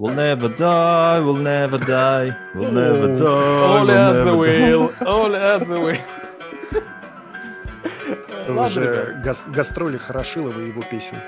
We'll never die, we'll never die, we'll never die. All we'll at the never die. wheel, all at the wheel. Уже гастроли Хорошилова и его песен.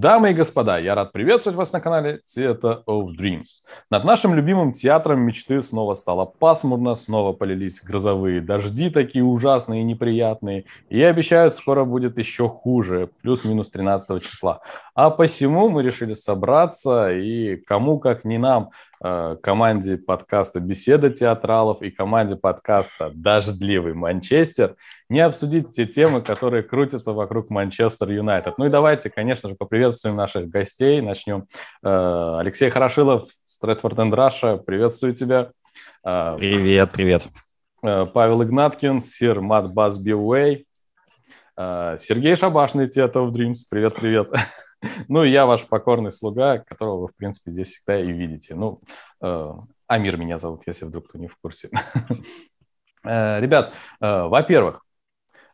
Дамы и господа, я рад приветствовать вас на канале Theater of Dreams. Над нашим любимым театром мечты снова стало пасмурно, снова полились грозовые дожди, такие ужасные и неприятные, и обещают, скоро будет еще хуже, плюс-минус 13 числа. А посему мы решили собраться, и кому как не нам, э, команде подкаста «Беседа театралов» и команде подкаста «Дождливый Манчестер» не обсудить те темы, которые крутятся вокруг Манчестер Юнайтед. Ну и давайте, конечно же, поприветствуем наших гостей. Начнем. Э, Алексей Хорошилов, Стрэдфорд энд Раша, приветствую тебя. Э, Привет, привет. Павел Игнаткин, сир Мат Бас Биуэй, Сергей Шабашный, Theater of Dreams, привет-привет. Ну и я ваш покорный слуга, которого вы, в принципе, здесь всегда и видите. Ну, э, Амир меня зовут, если вдруг кто не в курсе. Э, Ребят, э, во-первых,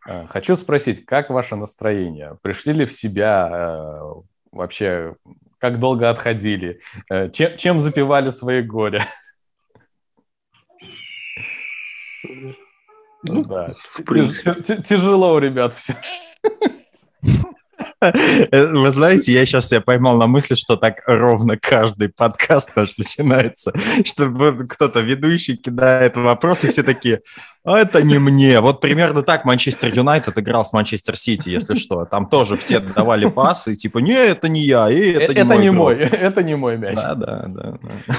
Э, Хочу спросить, как ваше настроение? Пришли ли в себя? э, Вообще, как долго отходили? Э, Чем, чем запивали свои горя? Ну, да. Тяжело у ребят все. Э, Вы знаете, я сейчас себя поймал на мысли, что так ровно каждый подкаст наш начинается, чтобы кто-то ведущий кидает вопросы, все такие, это не мне. Вот примерно так Манчестер Юнайтед играл с Манчестер Сити, если что. Там тоже все давали пасы, типа, не, это не я, и это, Это не игрок». мой, это не мой мяч. Да, да, да.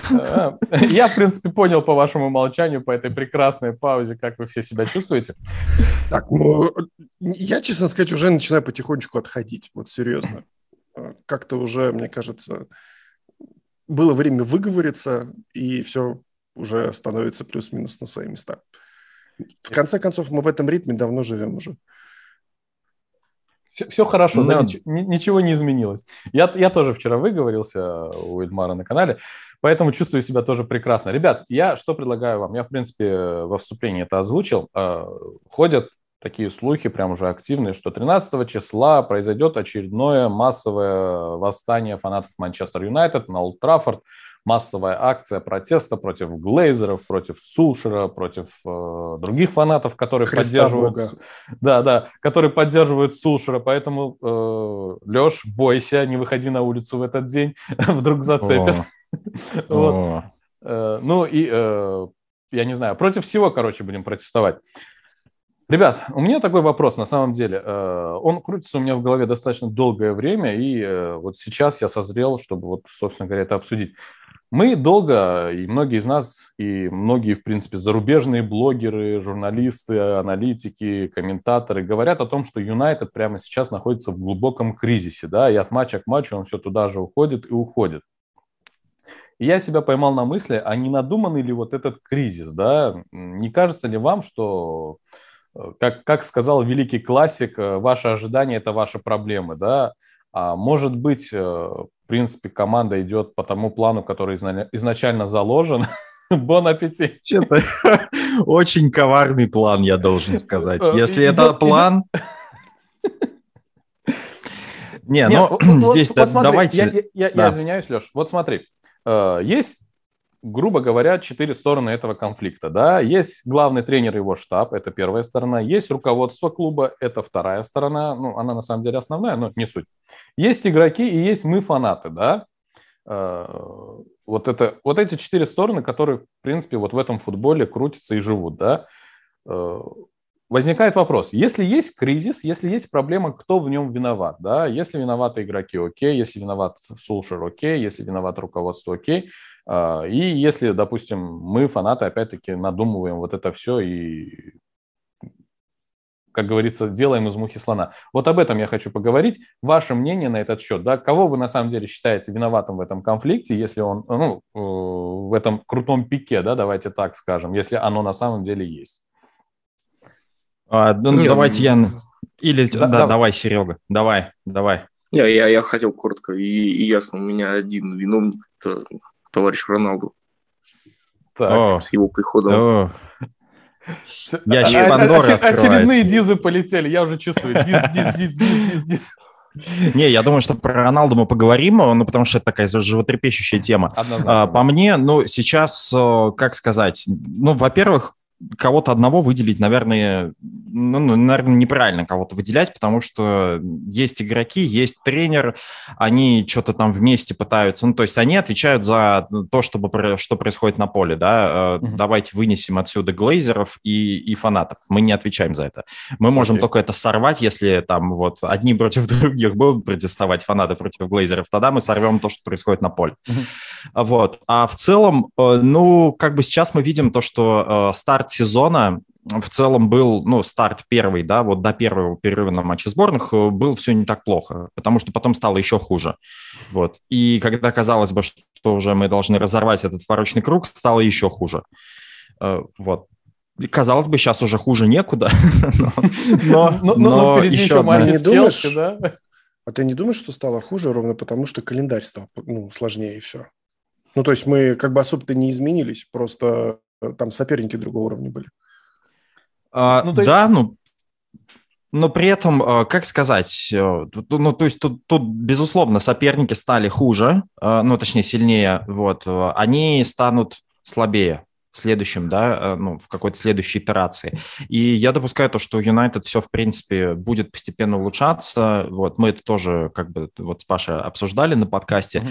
да. Э, Я, в принципе, понял по вашему молчанию, по этой прекрасной паузе, как вы все себя чувствуете. Так, ну, я, честно сказать, уже начинаю потихонечку отходить. Вот серьезно. Э, Как-то уже, мне кажется, было время выговориться, и все уже становится плюс-минус на свои места. В конце концов, мы в этом ритме давно живем уже. Все, хорошо, да, Да. нич- ни- ничего не изменилось. Я, я тоже вчера выговорился у Эдмара на канале, поэтому чувствую себя тоже прекрасно. Ребят, я что предлагаю вам? Я, в принципе, во вступлении это озвучил. Э, Ходят такие слухи, прям уже активные, что 13 числа произойдет очередное массовое восстание фанатов Манчестер Юнайтед на Олд Траффорд. Массовая акция протеста против Глейзеров, против Сулшера, против э, других фанатов, которые Христа поддерживают... Бога. Да, да, которые поддерживают Сулшера, поэтому, э, Леш, бойся, не выходи на улицу в этот день, вдруг зацепят. О, Вот. о. Э, Ну и, э, я не знаю, против всего, короче, будем протестовать. Ребят, у меня такой вопрос на самом деле. Э, Он крутится у меня в голове достаточно долгое время, и вот сейчас я созрел, чтобы вот, собственно говоря, это обсудить. Мы долго, и многие из нас, и многие, в принципе, зарубежные блогеры, журналисты, аналитики, комментаторы говорят о том, что Юнайтед прямо сейчас находится в глубоком кризисе, да, и от матча к матчу он все туда же уходит и уходит. И я себя поймал на мысли, а не надуманный ли вот этот кризис, да? Не кажется ли вам, что, э, как, как сказал великий классик, э, ваши ожидания – это ваши проблемы, да? А может быть, э, в принципе, команда идет по тому плану, который изна- изначально заложен. Бон аппетит. Что-то очень коварный план, я должен сказать. Если это план... Не, ну здесь давайте... Я, я- я- Да. я извиняюсь, Леш. Вот смотри, э, есть, грубо говоря, четыре стороны этого конфликта. Да? Есть главный тренер его штаб, это первая сторона. Есть руководство клуба, это вторая сторона. Ну, она на самом деле основная, но не суть. Есть игроки и есть мы, фанаты. Да? Э, Вот, это, вот эти четыре стороны, которые, в принципе, вот в этом футболе крутятся и живут. Да? Возникает вопрос, если есть кризис, если есть проблема, кто в нем виноват, да, если виноваты игроки, окей, если виноват Сулшер, окей, если виноват руководство, окей, А, и если, допустим, мы, фанаты, опять-таки надумываем вот это все и, как говорится, делаем из мухи слона. Вот об этом я хочу поговорить. Ваше мнение на этот счет, да, кого вы на самом деле считаете виноватым в этом конфликте, если он, ну, э, в этом крутом пике, да, давайте так скажем, если оно на самом деле есть. А, ну, Не, давайте я... Или... Да, Да, давай. давай, Серега, давай, давай. Я, я, я хотел коротко и, и ясно. У меня один виновник – это товарищ Роналду Так. О, с его приходом. о. Ящик А- а- Пандоры оче- Очередные дизы полетели, я уже чувствую. Диз, диз, диз, диз, диз, диз. Не, я думаю, что про Роналду мы поговорим, ну, потому что это такая животрепещущая тема. Однозначно. А, По мне, ну, сейчас, э, как сказать, ну, во-первых, кого-то одного выделить, наверное, ну, ну, наверное, неправильно кого-то выделять, потому что есть игроки, есть тренер, они что-то там вместе пытаются, ну, то есть они отвечают за то, чтобы, что происходит на поле, да, Мгм. давайте вынесем отсюда глейзеров и, и фанатов, мы не отвечаем за это. Мы можем Окей. только это сорвать, если там вот одни против других будут протестовать, фанаты против глейзеров, тогда мы сорвем то, что происходит на поле. А Вот. А в целом, э, ну, как бы сейчас мы видим то, что э, старт сезона в целом был, ну, старт первый, да, вот до первого перерыва на матче сборных э, был все не так плохо, потому что потом стало еще хуже. Вот. И когда казалось бы, что уже мы должны разорвать этот порочный круг, стало еще хуже. Э, Вот. И казалось бы, сейчас уже хуже некуда, но, но, впереди еще матч с? Челси, да? А ты не думаешь, что стало хуже ровно потому, что календарь стал ну, сложнее и все? Ну, то есть мы как бы особо-то не изменились, просто там соперники другого уровня были. А, Ну, есть- Да, ну, но при этом, э, как сказать, э, тут- ну, то есть тут, тут, безусловно, соперники стали хуже, э, ну, точнее, сильнее, вот, э, они станут слабее в следующем, да, э, ну, в какой-то следующей итерации. И я допускаю то, что у Юнайтед все, в принципе, будет постепенно улучшаться, вот, мы это тоже, как бы, вот с Пашей обсуждали на подкасте, Мгм.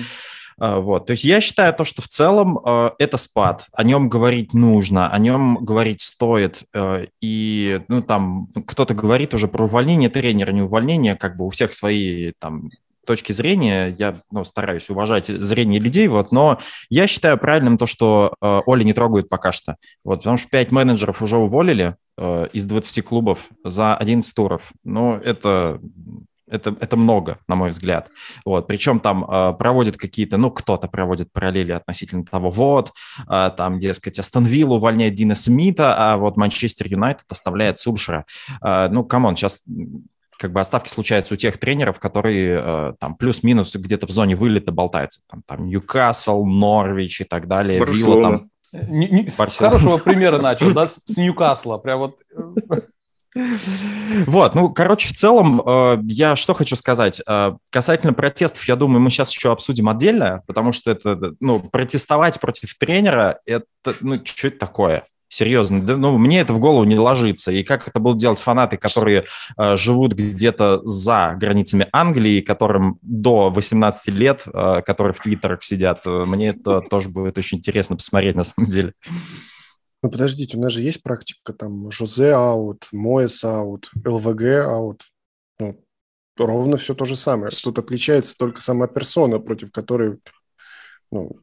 А, Вот. То есть я считаю то, что в целом э, это спад, о нем говорить нужно, о нем говорить стоит. э, и, ну, там, кто-то говорит уже про увольнение тренера, не увольнение, как бы у всех свои там точки зрения, я ну, стараюсь уважать зрение людей, вот, но я считаю правильным то, что э, Оли не трогают пока что, вот, потому что 5 менеджеров уже уволили э, из 20 клубов за 11 туров, ну, это, это, это много, на мой взгляд, вот, причем там э, проводят какие-то, ну, кто-то проводит параллели относительно того, вот, э, там, дескать, Астон Вилла увольняет Дина Смита, а вот Манчестер Юнайтед оставляет Сульшера. Э, ну, come on, сейчас как бы отставки случаются у тех тренеров, которые э, там плюс-минус где-то в зоне вылета болтаются. Там, там Ньюкасл, Норвич и так далее. Вилла там. Не- не- с Барселона. хорошего примера начал, да, с с Ньюкасла. Прям вот э, Вот, ну, короче, в целом, э, я что хочу сказать. Э, касательно протестов, я думаю, мы сейчас еще обсудим отдельно, потому что это, ну, протестовать против тренера, это, ну, что это такое? Серьезно, ну, мне это в голову не ложится. И как это будут делать фанаты, которые э, живут где-то за границами Англии, которым до 18 лет, э, которые в твиттерах сидят, э, мне это тоже будет очень интересно посмотреть на самом деле. Ну, подождите, у нас же есть практика, там, Жозе out, Мойес out, ЛВГ out. Ну, ровно все то же самое. Тут отличается только сама персона, против которой, ну,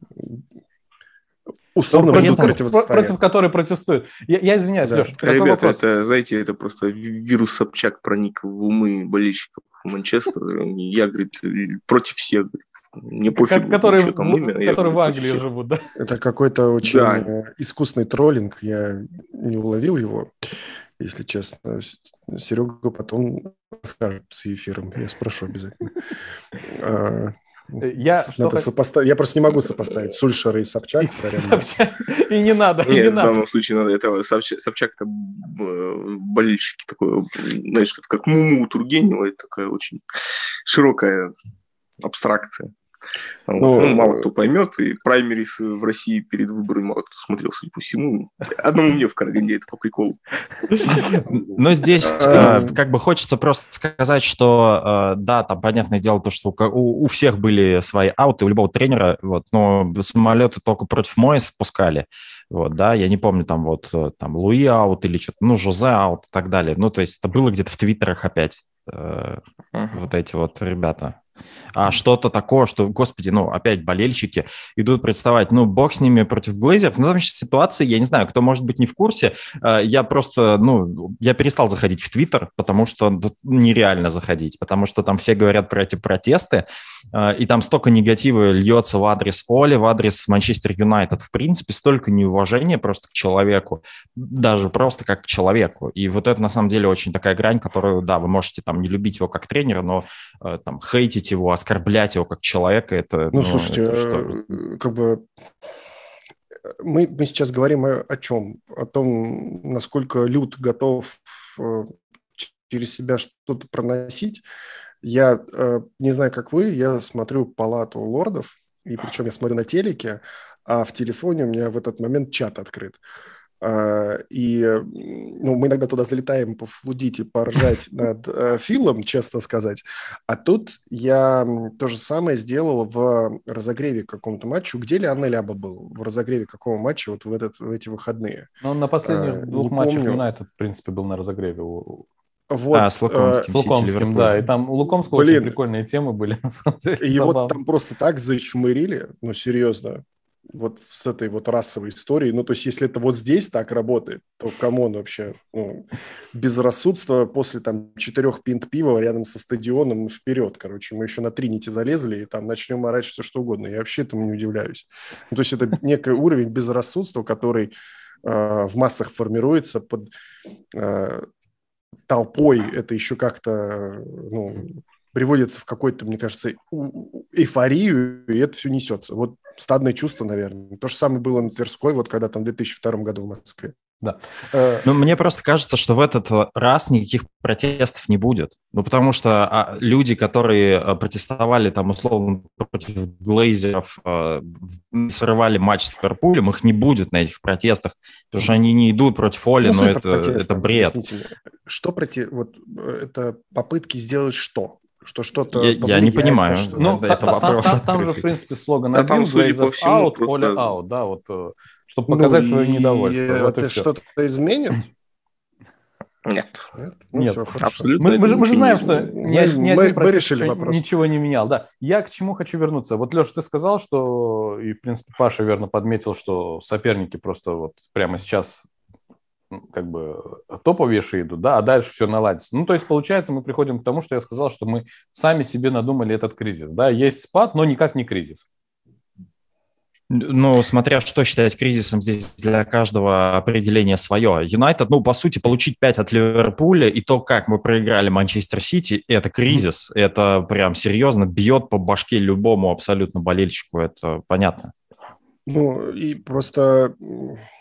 условно будет этом- противостоять. против которой протестуют. Я, я извиняюсь, Да. Леша, Ребята, вопрос. это, знаете, это просто ви- вирус Собчак проник в умы болельщиков Манчестера. Я, говорит, против всех. говорит. Мне пофиг, которые, что там в- имя. я, которые в говорит, против Англии всех. живут, да? Это какой-то очень Да. э, искусный троллинг. Я не уловил его, если честно. Серега потом скажет с эфиром. Я спрошу обязательно. А, Я, что надо хот- сопоста- Я просто не могу сопоставить Сульшера и Собчак. И сорян. Собчак. И не надо, и не в надо. данном случае надо это Собчак, Собчак это э, болельщики такое, знаешь, как, как Муму Тургенева, это такая очень широкая абстракция. Ну, Ну, мало э, кто поймет, и праймерис в России перед выборами мало кто смотрел, судя по всему. Одному мне в Караганде это по приколу. Но здесь А. э, как бы хочется просто сказать, что э, да, там понятное дело то, что у, всех были свои ауты, у любого тренера, вот, но самолеты только против Моя спускали, вот, да, я не помню там вот э, там Луи аут или что-то, ну, Жозе аут и так далее, ну, то есть это было где-то в твиттерах опять, э, вот эти вот ребята. А что-то такое, что, господи, ну, опять болельщики идут представать, ну, бог с ними против Глейзеров. Ну, там сейчас ситуация, я не знаю, кто может быть не в курсе. Э, Я просто, ну, я перестал заходить в Твиттер, потому что нереально заходить, потому что там все говорят про эти протесты, э, и там столько негатива льется в адрес Оли, в адрес Манчестер Юнайтед. В принципе, столько неуважения просто к человеку, даже просто как к человеку. И вот это, на самом деле, очень такая грань, которую, да, вы можете там не любить его как тренера, но э, там хейтить его, оскорблять его как человека, это... Ну, слушайте, это что? э, как бы мы, мы сейчас говорим о, о чем? О том, насколько Люд готов э, через себя что-то проносить. Я э, не знаю, как вы, я смотрю палату лордов, и причем я смотрю на телеке, а в телефоне у меня в этот момент чат открыт. А, и ну, мы иногда туда залетаем пофлудить и поржать над э, Филом, честно сказать. А тут я то же самое сделал в разогреве каком-то матчу. Где Леонель Аба был? В разогреве какого матча вот в, этот, в эти выходные? Ну, он на последних а, двух матчах Юнайтед, в принципе, был на разогреве. Вот, а, с Лукомским. С Лукомским, да. И там у Лукомского Блин, очень прикольные темы были, на самом деле. Его там просто так зачмырили, ну, серьезно вот с этой вот расовой историей. Ну, то есть, если это вот здесь так работает, то кому он вообще? Ну, безрассудство после там четырех пинт пива рядом со стадионом вперед, короче. Мы еще на Тринити залезли и там начнем орать все что угодно. Я вообще этому не удивляюсь. Ну, то есть, это некий уровень безрассудства, который э, в массах формируется под э, толпой. Это еще как-то, ну, приводится в какой-то, мне кажется, эйфорию, и это все несется. Вот стадное чувство, наверное. То же самое было на Тверской, вот когда там в 2002 году в Москве. Да. Э, ну, мне просто кажется, что в этот раз никаких протестов не будет. Ну, потому что а, люди, которые э, протестовали там условно против Глейзеров, срывали матч с Ливерпулем, их не будет на этих протестах, потому что они не идут против Оли, ну, но это, это бред. Что против... Вот это попытки сделать что? Что что-то... Я, я не понимаю. Что ну, это та, вопрос там, там, же, в принципе, слоган да, один, Blazers out, просто... Out, да, вот, э, чтобы ну, показать ну, свое недовольство. Вот это что-то изменит? Нет. Нет, ну, Нет. Все, абсолютно. Мы, мы, же, мы же знаем, что ни, ни мы, один мы решили вопрос. ничего не менял. Да. Я к чему хочу вернуться. Вот, Леша, ты сказал, что, и, в принципе, Паша верно подметил, что соперники просто вот прямо сейчас как бы топовейшие идут, да, а дальше все наладится. Ну, то есть, получается, мы приходим к тому, что я сказал, что мы сами себе надумали этот кризис, да, есть спад, но никак не кризис. Ну, смотря что считать кризисом, здесь для каждого определение свое. Юнайтед, ну, по сути, получить 5 от Ливерпуля и то, как мы проиграли Манчестер Сити, это кризис. Это прям серьезно бьет по башке любому абсолютно болельщику, это понятно. Ну, и просто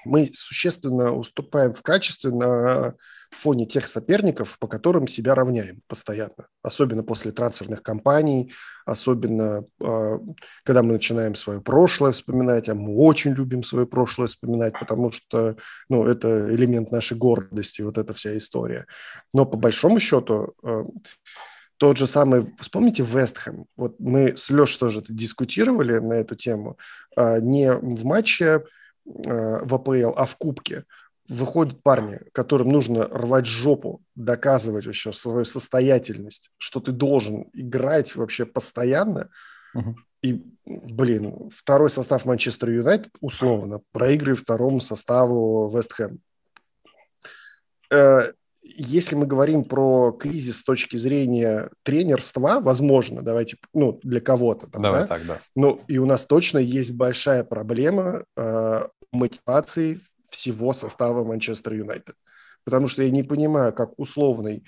мы существенно уступаем в качестве на фоне тех соперников, по которым себя равняем постоянно. Особенно после трансферных кампаний, особенно э, когда мы начинаем свое прошлое вспоминать, а мы очень любим свое прошлое вспоминать, потому что ну, это элемент нашей гордости, вот эта вся история. Но по большому счету... Э, тот же самый, вспомните Вестхэм, вот мы с Лешей тоже дискутировали на эту тему, а, не в матче а, в АПЛ, а в Кубке. Выходят парни, которым нужно рвать жопу, доказывать вообще свою состоятельность, что ты должен играть вообще постоянно. Угу. И, блин, второй состав Манчестер Юнайтед, условно, проигрывает второму составу Вестхэм если мы говорим про кризис с точки зрения тренерства, возможно, давайте, ну, для кого-то. Там, Давай да? так, да. Ну, и у нас точно есть большая проблема э, мотивации всего состава Манчестер Юнайтед. Потому что я не понимаю, как условный,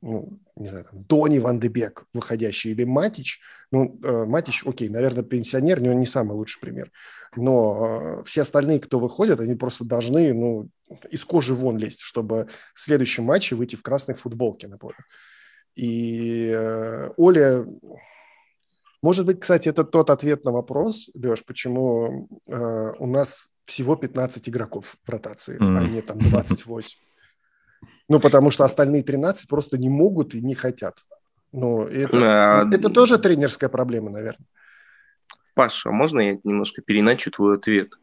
ну, не знаю, там, Дони Ван де Бек, выходящий, или Матич. Ну, э, Матич, окей, наверное, пенсионер, но не самый лучший пример. Но э, все остальные, кто выходят, они просто должны, ну, из кожи вон лезть, чтобы в следующем матче выйти в красной футболке на поле. И э, Оля... Может быть, кстати, это тот ответ на вопрос, Леш, почему э, у нас всего 15 игроков в ротации, mm. а не там 28. Ну, потому что остальные 13 просто не могут и не хотят. Ну, это, а... это тоже тренерская проблема, наверное. Паша, можно я немножко переначу твой ответ?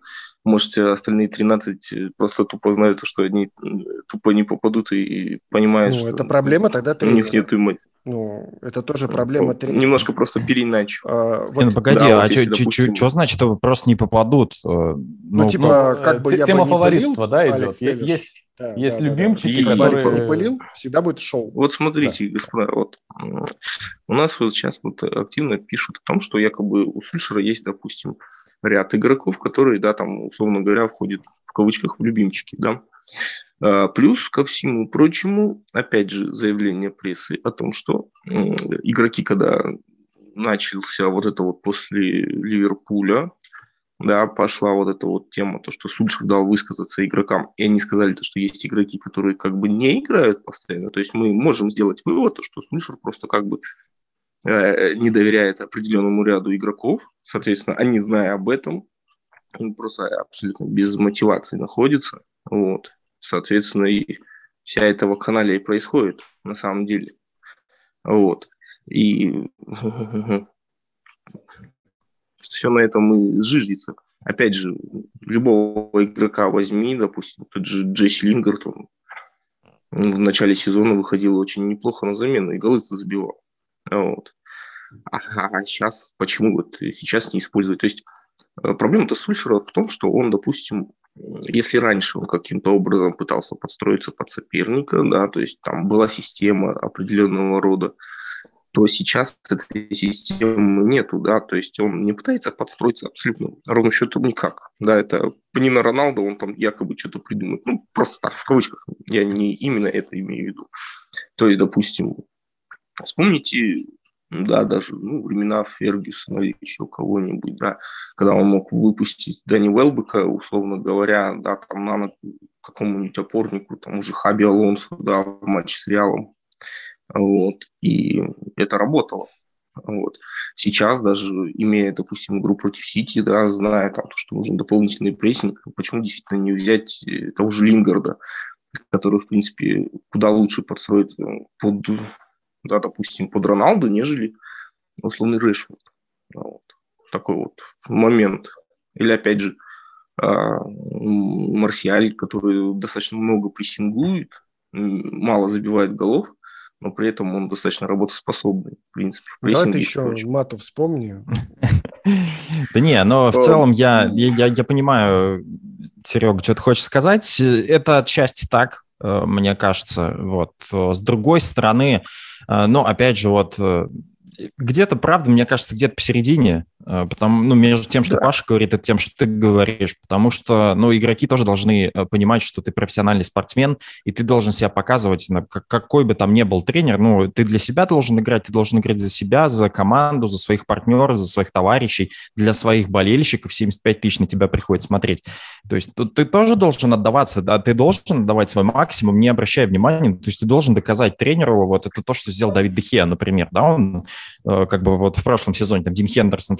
Может, остальные 13 э, просто тупо знают, что они э, тупо не попадут и понимают, ну, что... это проблема тогда тренера. У них нет и Ну, это тоже проблема ну, тренера. Немножко просто переначу. А, вот, ну, погоди, да, а вот допустим... что значит, что просто не попадут? Ну, ну типа, как бы Тема фаворитства, да, идет? Есть да, есть да, любимчики, да, да. которые... не пылил, всегда будет шоу. Вот смотрите, да. господа, вот у нас вот сейчас вот активно пишут о том, что якобы у Сульшера есть, допустим, ряд игроков, которые, да, там, условно говоря, входят в кавычках в любимчики, да. А, плюс ко всему прочему, опять же, заявление прессы о том, что игроки, когда начался вот это вот после Ливерпуля, да, пошла вот эта вот тема, то, что Сульшер дал высказаться игрокам, и они сказали, то, что есть игроки, которые как бы не играют постоянно, то есть мы можем сделать вывод, что Сульшер просто как бы э, не доверяет определенному ряду игроков, соответственно, они, зная об этом, он просто абсолютно без мотивации находится, вот, соответственно, и вся этого канале и происходит на самом деле, вот, и все на этом и сжиждется. Опять же, любого игрока возьми, допустим, тот же Джесси Лингард, он в начале сезона выходил очень неплохо на замену и голы забивал. Вот. А, а сейчас почему вот сейчас не использовать? То есть э, проблема-то Сульшера в том, что он, допустим, если раньше он каким-то образом пытался подстроиться под соперника, да, то есть там была система определенного рода, то сейчас этой системы нету, да, то есть он не пытается подстроиться абсолютно ровно счетом никак, да, это Панина Роналдо, он там якобы что-то придумает, ну, просто так, в кавычках, я не именно это имею в виду. То есть, допустим, вспомните, да, даже ну, времена Фергюсона или еще кого-нибудь, да, когда он мог выпустить Дани Уэлбека, условно говоря, да, там на какому-нибудь опорнику, там уже Хаби Алонсо, да, в матче с Реалом, вот, и это работало. Вот. Сейчас даже имея, допустим, игру против Сити, да, зная там, что нужен дополнительный прессинг, почему действительно не взять э, того же Лингарда, который, в принципе, куда лучше подстроить под, да, допустим, под Роналду, нежели условный Решфорд. Вот. Такой вот момент. Или, опять же, а, Марсиаль, который достаточно много прессингует, мало забивает голов, но при этом он достаточно работоспособный, в принципе. В Давай ты еще прочее. мату вспомни. Да не, но в целом я, я, я понимаю, Серега, что ты хочешь сказать. Это отчасти так, э, мне кажется. Вот. С другой стороны, э, ну, опять же, вот э, где-то, правда, мне кажется, где-то посередине, э, потому, ну, между тем, что да. Паша говорит, и тем, что ты говоришь, потому что, ну, игроки тоже должны э, понимать, что ты профессиональный спортсмен, и ты должен себя показывать, какой бы там ни был тренер, ну, ты для себя должен играть, ты должен играть за себя, за команду, за своих партнеров, за своих товарищей, для своих болельщиков 75 тысяч на тебя приходит смотреть. То есть ты тоже должен отдаваться, да, ты должен отдавать свой максимум, не обращая внимания, то есть ты должен доказать тренеру, вот это то, что сделал Давид Дехе, например, да, он как бы вот в прошлом сезоне там Дин Хендерсон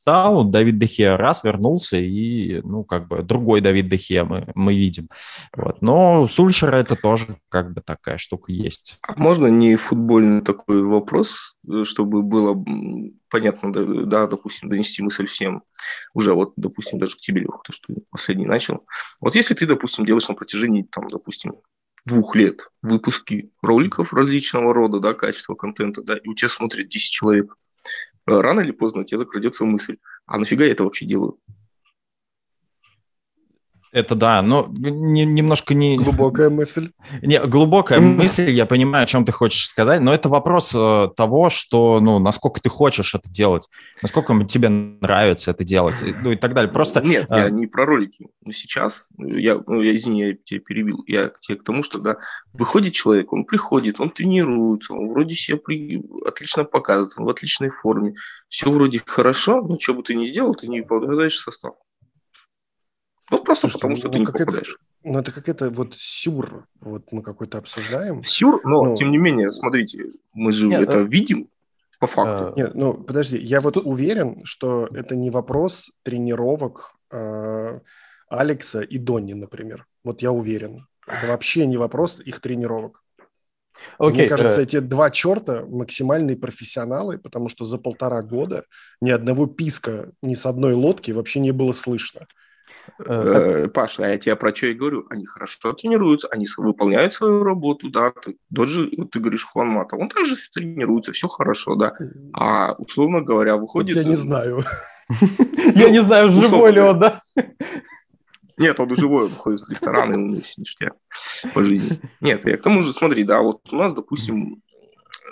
встал, Давид Дехе раз вернулся, и, ну, как бы другой Давид Дехе мы, мы видим. Вот. Но Сульшера это тоже как бы такая штука есть. А можно не футбольный такой вопрос, чтобы было понятно, да, да, допустим, донести мысль всем, уже вот, допустим, даже к тебе, Леха, то, что последний начал. Вот если ты, допустим, делаешь на протяжении, там, допустим, двух лет выпуски роликов различного рода, да, качества контента, да, и у тебя смотрит 10 человек, э, рано или поздно тебе закрадется мысль, а нафига я это вообще делаю? Это да, но не, немножко не... Глубокая мысль. Не, глубокая мысль, я понимаю, о чем ты хочешь сказать, но это вопрос э, того, что, ну, насколько ты хочешь это делать, насколько тебе нравится это делать, ну и так далее. Просто... Нет, я не про ролики. Но сейчас, я, ну, я, извини, я тебя перебил, я к тебе к тому, что, да, выходит человек, он приходит, он тренируется, он вроде себя при... отлично показывает, он в отличной форме, все вроде хорошо, но что бы ты ни сделал, ты не попадаешь в состав. Ну, просто Слушай, потому, что ну, ты не попадаешь. Это, ну, это как это вот сюр, вот мы какой-то обсуждаем. Сюр, но, ну, тем не менее, смотрите, мы же нет, это а... видим по факту. А... Нет, ну, подожди, я вот Тут... уверен, что это не вопрос тренировок э, Алекса и Донни, например. Вот я уверен. Это вообще не вопрос их тренировок. Okay, Мне кажется, uh... эти два черта максимальные профессионалы, потому что за полтора года ни одного писка ни с одной лодки вообще не было слышно. Э, Паша, а я тебе про что и говорю. Они хорошо тренируются, они выполняют свою работу, да. Ты, тот же, вот ты говоришь, Хуан Мата, он также тренируется, все хорошо, да. А, условно говоря, выходит... Я не знаю. Я не знаю, живой ли он, да? Нет, он живой, он ходит в рестораны, него ништяк по жизни. Нет, я к тому же, смотри, да, вот у нас, допустим,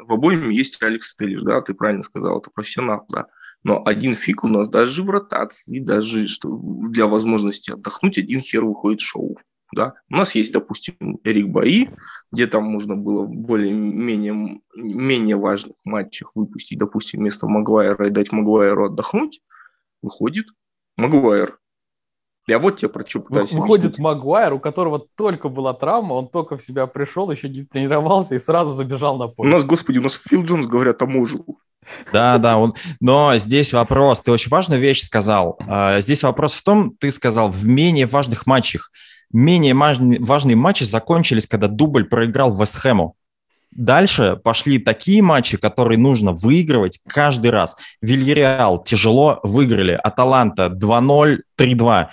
в обоим есть Алекс Теллер, да, ты правильно сказал, это профессионал, да. Но один фиг у нас даже в ротации, даже что для возможности отдохнуть, один хер выходит шоу. Да? У нас есть, допустим, Эрик Баи, где там можно было более-менее менее важных матчах выпустить, допустим, вместо Магуайра и дать Магуайру отдохнуть. Выходит Магуайр. Я вот тебе про что пытаюсь Выходит объяснить. Магуайр, у которого только была травма, он только в себя пришел, еще не тренировался и сразу забежал на У поле. нас, господи, у нас Фил Джонс, говорят, таможил. Да, да, он... но здесь вопрос, ты очень важную вещь сказал. А, Здесь вопрос в том, ты сказал, в менее важных матчах. Менее важные, матчи закончились, когда дубль проиграл Вестхэму. Дальше пошли такие матчи, которые нужно выигрывать каждый раз. Вильяреал тяжело выиграли, Аталанта 2-0, 3-2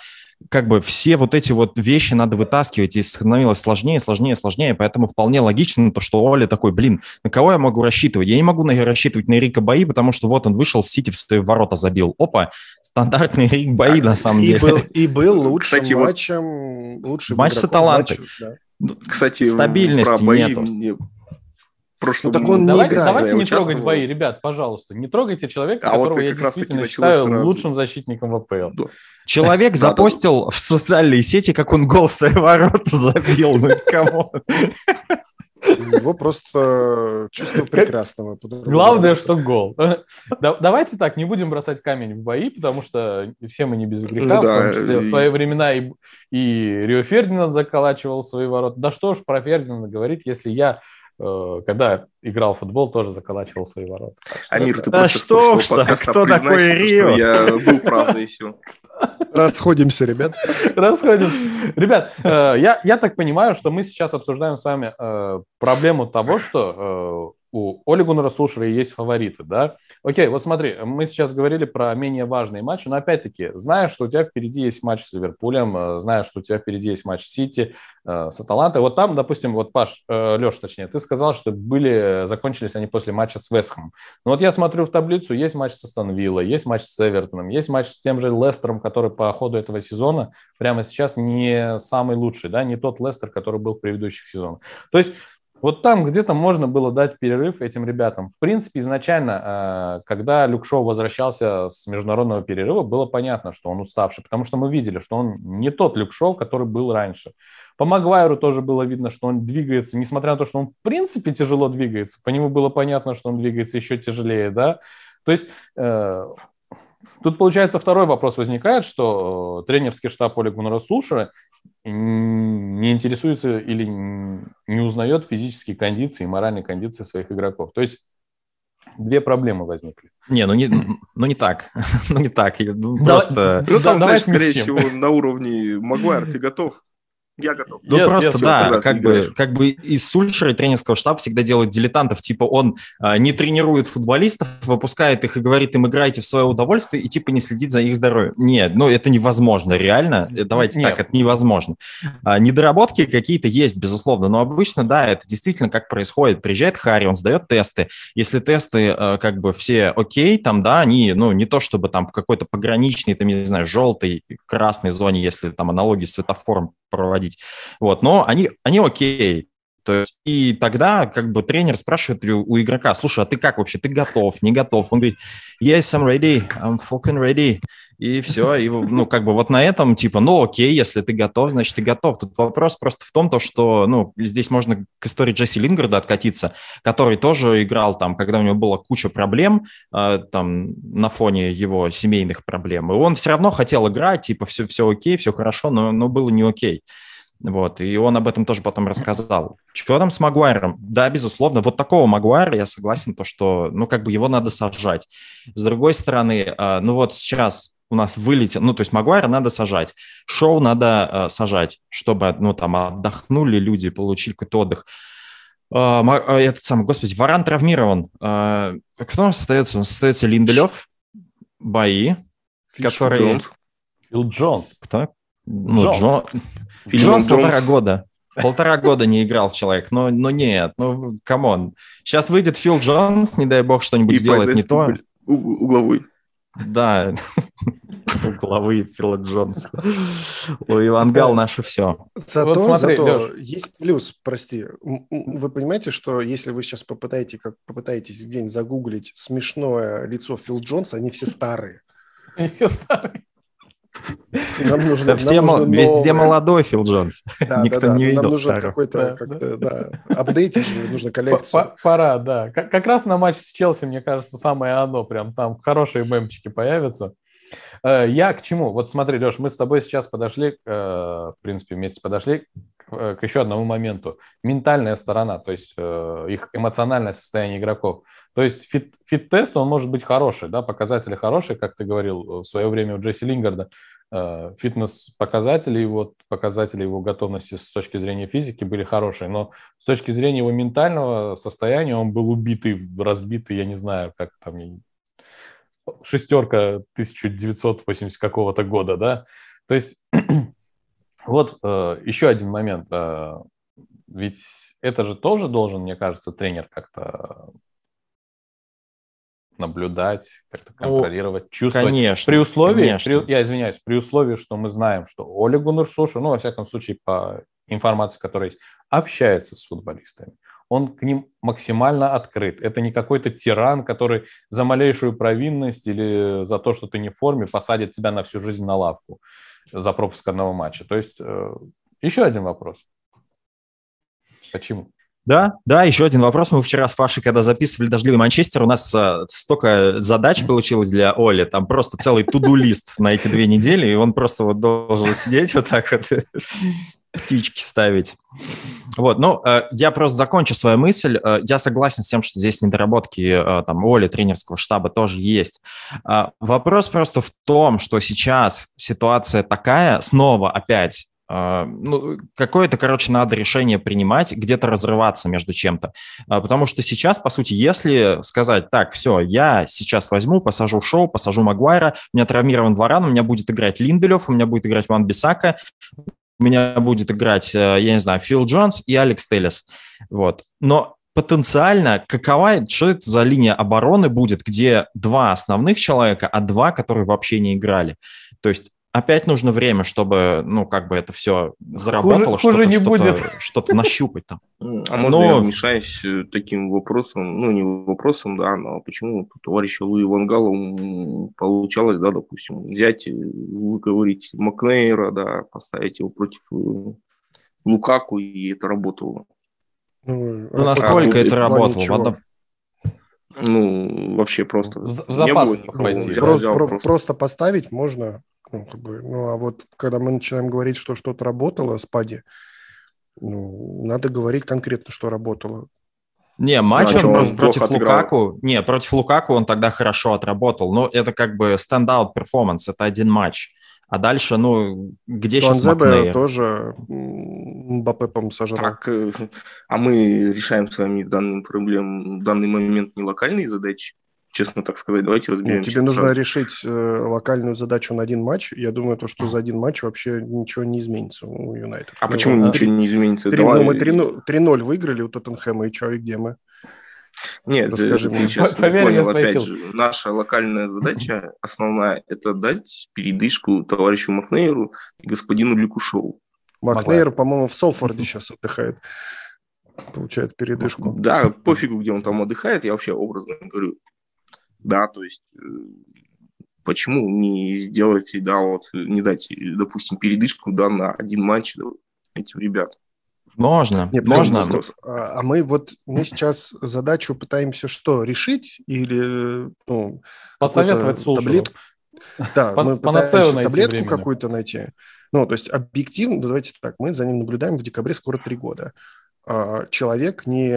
как бы все вот эти вот вещи надо вытаскивать, и становилось сложнее, сложнее, сложнее, поэтому вполне логично то, что Оля такой, блин, на кого я могу рассчитывать? Я не могу на- рассчитывать на Рика Бои, потому что вот он вышел, Сити в свои ворота забил. Опа, стандартный Рик Бои на самом и деле. Был, и был лучшим Кстати, вот- матчем, лучшим Матч с Аталантой. да. Кстати, Стабильности про бои нету. мне прошлом- Ну, так он не Давайте, играет. давайте не трогать бои, ребят, пожалуйста. Не трогайте человека, А вот которого и я действительно считаю сразу. лучшим защитником ВПЛ. Да. Человек Да, да, да. запостил в социальные сети, как он гол в свои ворота забил. Ну, кому? У него просто чувство прекрасного. Главное, что гол. Да- Давайте так, не будем бросать камень в бои, потому что все мы не без греха. Ну в да, том числе в и- свои времена и, и Рио Фердинанд заколачивал свои ворота. Да что ж про Фердинанда говорить, если я, когда играл в футбол, тоже заколачивал свои ворота. Что Амир, это- ты Да просто что что кто такой Рио? Я был правдой и все. Расходимся, ребят. Расходимся. Ребят, э, я, я так понимаю, что мы сейчас обсуждаем с вами э, проблему того, что э, у Оли Гуннера есть фавориты, да? Окей, вот смотри, мы сейчас говорили про менее важные матчи, но опять-таки, зная, что у тебя впереди есть матч с Ливерпулем, э, зная, что у тебя впереди есть матч с Сити, э, с Аталантой, вот там, допустим, вот Паш, э, Леш, точнее, ты сказал, что были, закончились они после матча с Вестхэмом. Ну вот я смотрю в таблицу, есть матч с Астон Виллой, есть матч с Эвертоном, есть матч с тем же Лестером, который по ходу этого сезона прямо сейчас не самый лучший, да, не тот Лестер, который был в предыдущих сезонах. То есть вот там где-то можно было дать перерыв этим ребятам. В принципе, изначально, э, когда Люк Шоу возвращался с международного перерыва, было понятно, что он уставший, потому что мы видели, что он не тот Люк Шоу, который был раньше. По Магуайру тоже было видно, что он двигается, несмотря на то, что он в принципе тяжело двигается, по нему было понятно, что он двигается еще тяжелее, да. То есть э, тут, получается, второй вопрос возникает, что э, тренерский штаб Оли Гуннера не интересуется или не узнает физические кондиции и моральные кондиции своих игроков. То есть две проблемы возникли. Не, ну не, ну не так. Ну не так. Ну, Да- Просто... Ну, там, давай знаешь, скорее всего, на уровне Магуайр, ты готов? Я готов. Ну, Yes, просто yes, да, когда как бы, как бы из Сульшера и тренерского штаба всегда делают дилетантов. Типа он а, не тренирует футболистов, выпускает их и говорит им, играйте в свое удовольствие, и типа не следит за их здоровьем. Нет, ну это невозможно, реально. Э, Давайте Нет. так, это невозможно. А, недоработки какие-то есть, безусловно, но обычно, да, это действительно как происходит. Приезжает Харри, он сдает тесты. Если тесты э, как бы все окей, там, да, они, ну, не то чтобы там в какой-то пограничной, там, не знаю, желтой, красной зоне, если там аналогию с светофором проводить, вот, но они, они окей. То есть, и тогда как бы тренер спрашивает у, у игрока, слушай, а ты как вообще, ты готов, не готов? Он говорит, yes, I'm ready, I'm fucking ready. И все, и ну как бы вот на этом типа, ну окей, если ты готов, значит ты готов. Тут вопрос просто в том, то, что, ну, здесь можно к истории Джесси Лингарда откатиться, который тоже играл там, когда у него была куча проблем, э, там, на фоне его семейных проблем, и он все равно хотел играть, типа, все, все окей, все хорошо, но, но было не окей. Вот, и он об этом тоже потом рассказал. Что там с Магуайром? Да, безусловно, вот такого Магуайра я согласен, то, что, ну, как бы его надо сажать. С другой стороны, э, ну, вот сейчас у нас вылетел, ну, то есть Магуайра надо сажать, Шоу надо э, сажать, чтобы, ну, там, отдохнули люди, получили какой-то отдых. Э, э, этот самый, господи, Варан травмирован. Э, кто у нас остается? У нас остается Линделев, Байи, который... Джонс. Фил Джонс. Кто? Ну, Джонс. Джон... Фил Джонс Джонс. полтора года. Полтора года не играл человек. Ну, ну нет, ну, come on. Сейчас выйдет Фил Джонс, не дай бог, что-нибудь сделает не то. У- Угловой. Да, угловые Фила Джонса. Луи Ван Гал наше все. Зато, Вот смотри, зато есть плюс, прости. Вы понимаете, что если вы сейчас попытаетесь, как попытаетесь где-нибудь загуглить смешное лицо Фил Джонса, они все старые. Все старые. Нам нужно, Да нам все, нужно мол- везде новое. молодой Фил Джонс. Да, Никто да, да. не Нам видел нужно старого. какой-то, Да, как-то, да, апдейтить же, нужно коллекцию. Пора, да. Как, как раз на матч с Челси, мне кажется, самое оно. Прям там хорошие мемчики появятся. Э, я к чему? Вот смотри, Леш, мы с тобой сейчас подошли, э, в принципе, вместе подошли к еще одному моменту. Ментальная сторона, то есть их эмоциональное состояние игроков. То есть fit, fit-test, он может быть хороший, да, показатели хорошие, как ты говорил в свое время у Джесси Лингарда. Фитнес-показатели, вот показатели его готовности с точки зрения физики были хорошие, но с точки зрения его ментального состояния он был убитый, разбитый, я не знаю, как там, шестерка 1980 какого-то года, да. То есть вот э, еще один момент. Э, ведь это же тоже должен, мне кажется, тренер как-то наблюдать, как-то контролировать, ну, чувствовать. Конечно. При условии, конечно. При, я извиняюсь, при условии, что мы знаем, что Оля Гуннерсуша, ну, во всяком случае, по информации, которая есть, общается с футболистами он к ним максимально открыт. Это не какой-то тиран, который за малейшую провинность или за то, что ты не в форме, посадит тебя на всю жизнь на лавку за пропуск одного матча. То есть э, еще один вопрос. Почему? Да, да, еще один вопрос. Мы вчера с Пашей, когда записывали «Дождливый Манчестер», у нас э, столько задач получилось для Оли, там просто целый туду-лист на эти две недели, и он просто вот должен сидеть вот так вот, птички ставить. Вот, ну, э, я просто закончу свою мысль. Э, я согласен с тем, что здесь недоработки там Оли, тренерского штаба тоже есть. Вопрос просто в том, что сейчас ситуация такая, снова опять, а, ну, какое-то, короче, надо решение принимать, где-то разрываться между чем-то. А, потому что сейчас, по сути, если сказать, так, все, я сейчас возьму, посажу Шоу, посажу Магуайра, у меня травмирован Варан, у меня будет играть Линделев, у меня будет играть Ван Бисака, у меня будет играть, э, я не знаю, Фил Джонс и Алекс Телес. Вот. Но потенциально какова, что это за линия обороны будет, где два основных человека, а два, которые вообще не играли. То есть опять нужно время, чтобы, ну, как бы это все заработало, хуже, хуже не что будет. Что-то нащупать там. А можно но... я вмешаюсь э, таким вопросом, ну, не вопросом, да, но почему товарищу Луи Вангалу получалось, да, допустим, взять, выговорить Макнейра, да, поставить его против э, Лукаку, и это работало. Ну, ну насколько а, это работало? Ну, вообще просто. В, в запас пойти. Просто, просто. просто поставить можно ну, как бы, ну, а вот когда мы начинаем говорить, что что-то работало с Пади, ну, надо говорить конкретно, что работало. Не, матч да, он просто против отыграл. Лукаку. Не, против Лукаку он тогда хорошо отработал. Но это как бы standout performance, это один матч. А дальше, ну, где сейчас Макнейр? тоже Мбаппе, по сожрал. Так, э, а мы решаем с вами данный проблем, в данный момент не локальные задачи, честно так сказать. Давайте разберемся. Ну, тебе нужно решить э, локальную задачу на один матч. Я думаю, то, что за один матч вообще ничего не изменится у Юнайтед. А ну, почему а, ничего не изменится? 3, Давай... ну, мы 3-0 выиграли у Тоттенхэма, и что, и где мы? Нет, Расскажи ты мне. сейчас Поверь, понял, опять же, наша локальная задача основная – это дать передышку товарищу Макнейру и господину Ликушову. Макнейр, по-моему, в Солфорде сейчас отдыхает получает передышку. Да, пофигу, где он там отдыхает, я вообще образно говорю да, то есть э, почему не сделать, да, вот, не дать, допустим, передышку, да, на один матч этим ребятам. Можно, Нет, можно. А, а мы вот мы сейчас задачу пытаемся что решить или ну посоветовать таблетку. Да, Пан- мы пытаемся таблетку какую-то найти. Ну, то есть объективно, давайте так, мы за ним наблюдаем в декабре скоро три года. А, человек не,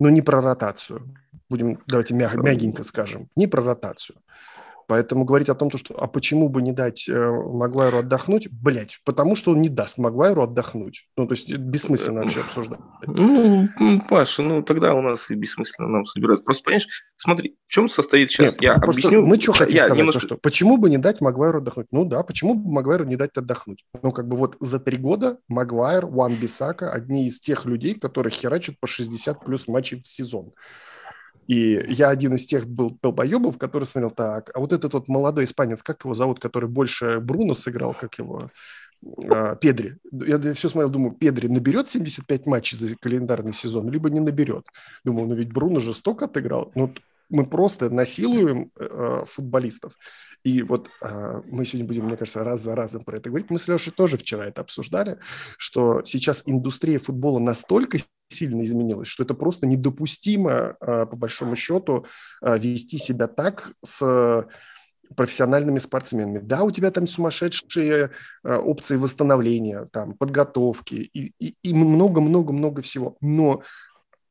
э, ну, не про ротацию. Будем, давайте мяг, мягенько скажем, не про ротацию. Поэтому говорить о том, что а почему бы не дать э, Магуайру отдохнуть, блять, потому что он не даст Магуайру отдохнуть. Ну, то есть бессмысленно вообще обсуждать. Ну, Паша, ну тогда у нас и бессмысленно нам собирать. Просто, понимаешь, смотри, в чем состоит сейчас, Нет, я объясню. Мы что хотим я сказать, немножко... то, что почему бы не дать Магуайру отдохнуть? Ну да, почему бы Магуайру не дать отдохнуть? Ну, как бы вот за три года Магуайр, Уан Бисака, одни из тех людей, которые херачат по 60 плюс матчей в сезон. И я один из тех был долбоебов, который смотрел так, а вот этот вот молодой испанец, как его зовут, который больше Бруно сыграл, как его, а, Педри. Я все смотрел, думаю, Педри наберет 75 матчей за календарный сезон, либо не наберет. Думал, ну ведь Бруно же столько отыграл. Ну, мы просто насилуем э, футболистов. И вот э, мы сегодня будем, мне кажется, раз за разом про это говорить. Мы с Лешей тоже вчера это обсуждали, что сейчас индустрия футбола настолько сильно изменилась, что это просто недопустимо, э, по большому счету, э, вести себя так с профессиональными спортсменами. Да, у тебя там сумасшедшие э, опции восстановления, там, подготовки и, много-много-много всего. Но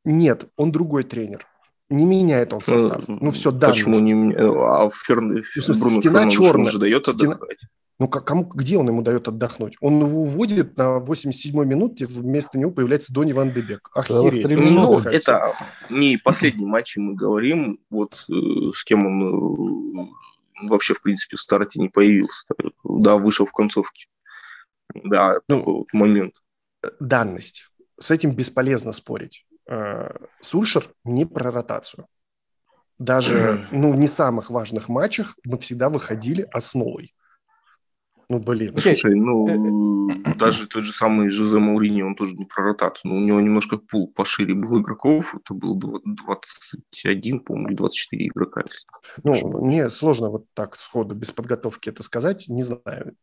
нет, он другой тренер. Не меняет он состав. Ну, ну все, данность. Почему не меняет? А Фер... Ну, Бруно стена черная. же дает стена... Ну, как, кому, где он ему дает отдохнуть? Он его уводит на 87-й минуте, вместо него появляется Дони Ван Дебек. Охереть. Ну, это не последний матч, мы говорим, вот э, с кем он э, вообще, в принципе, в старте не появился. Да, вышел в концовке. Да, ну, такой вот момент. Данность. С этим бесполезно спорить. Э, Сульшер не про ротацию. Даже ну, в не самых важных матчах мы всегда выходили основой. Ну, блин. Okay. Слушай, ну, э, э, даже тот же самый Жозе Маурини, он тоже не про ротацию, но у него немножко пул пошире был игроков, это был 21, по-моему, или 24 игрока. Ну, мне сложно вот так сходу, без подготовки это сказать, не знаю.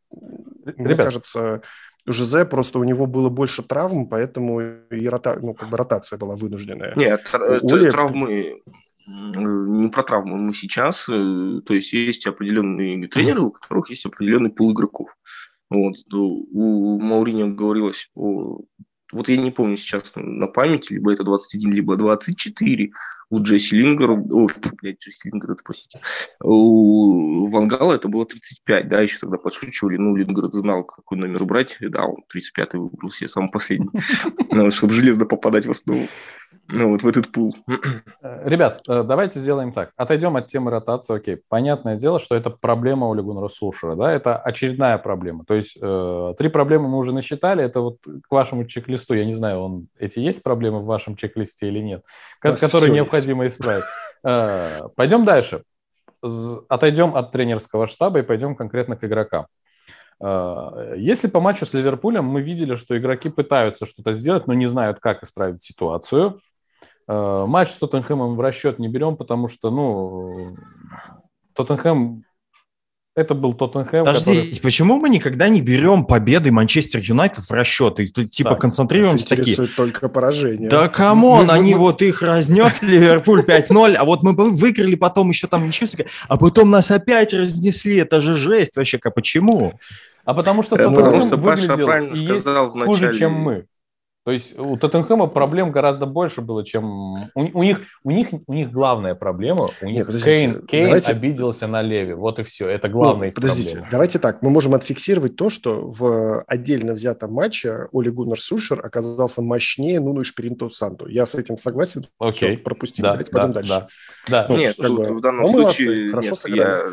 Ребят. Мне кажется, Жозе просто у него было больше травм, поэтому и рота... ну, как бы ротация была вынужденная. Нет, Оли... травмы не про травму мы сейчас, э, то есть есть определенные тренеры, у которых есть определенный пул игроков. Вот. У Мауриньо говорилось о... Вот я не помню сейчас на памяти, либо это 21, либо 24 у Джесси Лингера, о, блядь, Джесси Лингера, простите, у Вангала это было 35, да, еще тогда подшучивали, ну, Лингер знал, какой номер брать, да, он 35-й выбрал себе самый последний, чтобы железно попадать в основу ну, вот в этот пул. Э, ребят, э, давайте сделаем так. Отойдем от темы ротации. Окей, понятное дело, что это проблема у Легунера Сушера, да, это очередная проблема. То есть э, три проблемы мы уже насчитали, это вот к вашему чек-листу, я не знаю, он, эти есть проблемы в вашем чек-листе или нет, которые необходимо есть. исправить. Э, пойдем дальше. Отойдем от тренерского штаба и пойдем конкретно к игрокам. Э, если по матчу с Ливерпулем мы видели, что игроки пытаются что-то сделать, но не знают, как исправить ситуацию, матч с Тоттенхэмом в расчет не берем, потому что, ну, Тоттенхэм это был Тоттенхэм. Подождите, который... почему мы никогда не берем победы Манчестер Юнайтед в расчет? И типа так, концентрируемся такие. только поражение. Да come on, они вот их разнес Ливерпуль 5-0, а вот мы выиграли потом еще там еще, а потом нас опять разнесли. Это же жесть вообще, как почему? А потому что Тоттенхэм выглядел и есть хуже, чем мы. То есть у Тоттенхэма проблем гораздо больше было, чем у, у них. У них у них главная проблема. У них Нет, Кейн, Кейн давайте... обиделся на Леви. Вот и все. Это главная ну, подождите, проблема. Давайте так. Мы можем отфиксировать то, что в отдельно взятом матче Оле Гуннар Сульшер оказался мощнее Нуну Эшпириту Санту. Я с этим согласен. Окей. Все, пропустим. Да, давайте да, пойдем дальше. Да. Да. Ну, нет, что, в данном случае молодцы, нет, я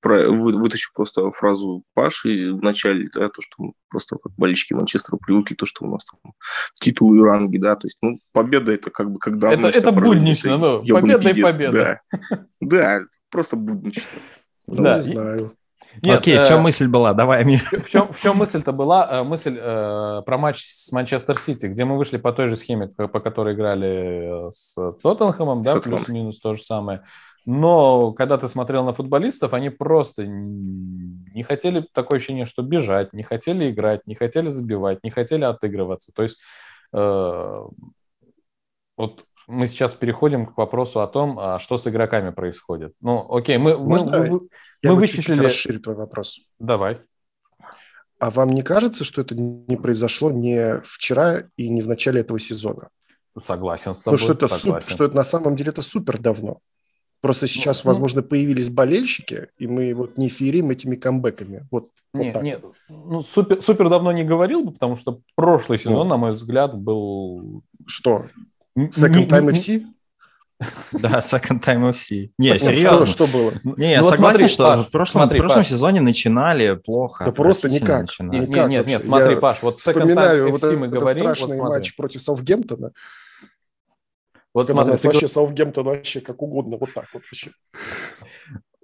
про, вы, вытащу просто фразу Паши в начале, да, то, что мы просто как болельщики Манчестера привыкли, то, что у нас там титулы и ранги, да, то есть, ну, победа это как бы когда... Это, это буднично, ну, победа и победа. Да, да просто буднично. Ну, да. не знаю. Нет, Окей, в чем э, мысль была? Давай мне. В чем, в чем мысль-то была? Э, мысль э, про матч с Манчестер Сити, где мы вышли по той же схеме, по которой играли с Тоттенхэмом, да, плюс-минус то же самое. Но когда ты смотрел на футболистов, они просто не хотели, такое ощущение, что бежать, не хотели играть, не хотели забивать, не хотели отыгрываться. То есть э, вот мы сейчас переходим к вопросу о том, а что с игроками происходит. Ну, окей, мы, Можно мы, мы, я мы вычислили... расширить твой вопрос? Давай. А вам не кажется, что это не произошло не вчера и не в начале этого сезона? Согласен с тобой. Ну, что это, суп, что это на самом деле это супер давно. Просто сейчас, ну, возможно, появились болельщики, и мы вот не ферим этими камбэками. Вот, нет, вот нет, ну супер, супер давно не говорил бы, потому что прошлый сезон, ну, на мой взгляд, был... Что? Second Time FC? Да, Second Time FC. Не, серьезно. Что, было? Не, я ну, согласен, что в прошлом, сезоне начинали плохо. Да просто никак. Нет, нет, нет, смотри, Паш, вот Second Time FC мы говорим. страшный матч против Саутгемптона. Вот смотри, ты... вообще Саутгемптон вообще как угодно, вот так вот вообще.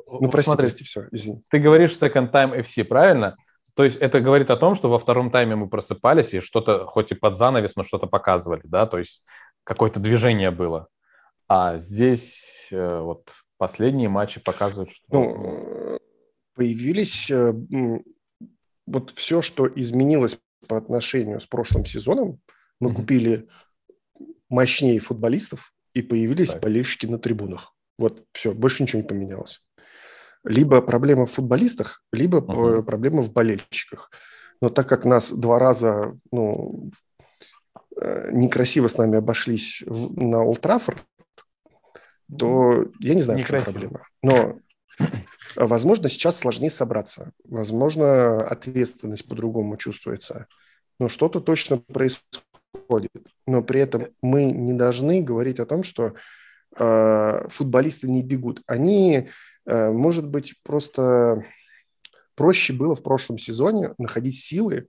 Ну, прости, смотри, прости, все, извини. Ты говоришь second time FC, правильно? То есть это говорит о том, что во втором тайме мы просыпались и что-то, хоть и под занавес, но что-то показывали, да, то есть какое-то движение было. А здесь э, вот последние матчи показывают, что... Ну, появились... Э, вот все, что изменилось по отношению с прошлым сезоном, мы mm-hmm. купили мощнее футболистов, и появились так. болельщики на трибунах. Вот все, больше ничего не поменялось. Либо проблема в футболистах, либо Мгм. проблема в болельщиках. Но так как нас два раза ну, э, некрасиво с нами обошлись в- на Олд Траффорд, то я не знаю, в чем Некрасиво. проблема. Но, э, возможно, сейчас сложнее собраться. Возможно, ответственность по-другому чувствуется. Но что-то точно происходит. Но при этом мы не должны говорить о том, что э, футболисты не бегут. Они, э, может быть, просто проще было в прошлом сезоне находить силы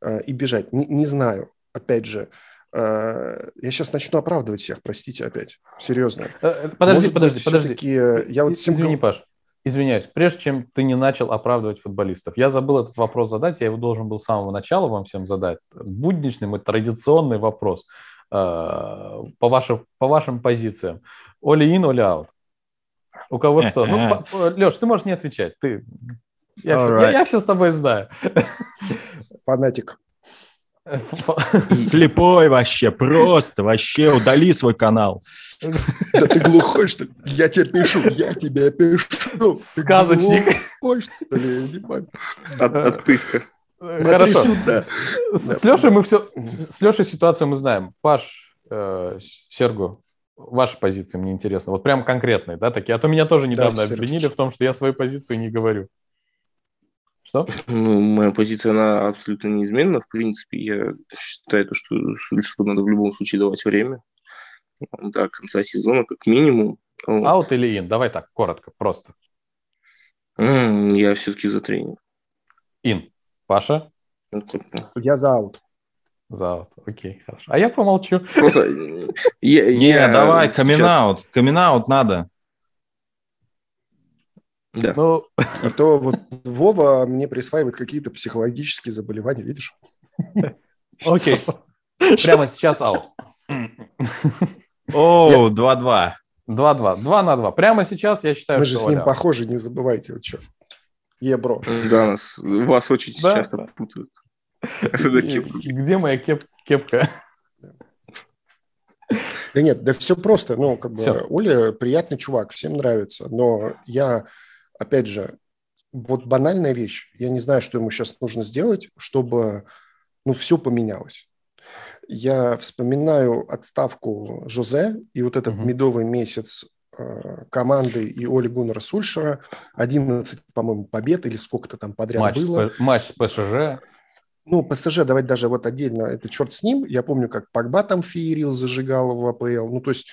э, и бежать. Не, не знаю. Опять же, э, я сейчас начну оправдывать всех, простите опять. Серьезно. Э, Подожди, Может подожди, быть, подожди. э, я вот всем Извини, гов- Паш, извиняюсь. Прежде чем ты не начал оправдывать футболистов, я забыл этот вопрос задать, я его должен был с самого начала вам всем задать. Будничный и традиционный вопрос э, по, вашим, по вашим позициям. Оли ин, оли аут. У кого что? Ну, Леш, ты можешь не отвечать. Ты... Я, все, Alright. я все с тобой знаю. фанатик. Слепой вообще, просто вообще удали свой канал. Да ты глухой, что ли? Я тебе пишу, я тебе пишу. Сказочник. глухой, что ли? Я не понимаю. От- Отписка. Смотри Хорошо. сюда. С, Да, Лешей мы все, с Лешей ситуацию мы знаем. Паш, э, Сергу, ваши позиции мне интересно. Вот прям конкретные, да, такие. А то меня тоже недавно обвинили в том, что я свою позицию не говорю. Что? Ну, моя позиция, она абсолютно неизменна. В принципе, я считаю, то, что Сульшеру надо в любом случае давать время. До конца сезона, как минимум. Вот. Out или in? Давай так, коротко, просто. Я все-таки за тренинг. In. Паша? Ну. Я за out. За out. Окей, хорошо. А я помолчу. Просто я, Не, я давай, сейчас- каминг-аут. Каминг-аут надо. Да. Ну, А то вот Вова мне присваивает какие-то психологические заболевания, видишь? окей. Прямо сейчас аут. О, 2-2. 2-2. 2 на 2. Прямо сейчас я считаю, Мы же с ним похожи, не забывайте. Вот что. Е-бро. Да, нас, вас очень часто путают. Где моя кеп- кепка? Да нет, да все просто. Ну, как бы. Оля приятный чувак, всем нравится. Но я, опять же, вот банальная вещь. Я не знаю, что ему сейчас нужно сделать, чтобы, ну, все поменялось. Я вспоминаю отставку Жозе и вот этот Мгм. медовый месяц э, команды и Оли Гуннера Сульшера. 11, по-моему, побед или сколько-то там подряд Матч с, было. П- матч с ПСЖ. Ну, ПСЖ, давайте даже вот отдельно, это черт с ним. Я помню, как Погба там феерил, зажигал в АПЛ. Ну, то есть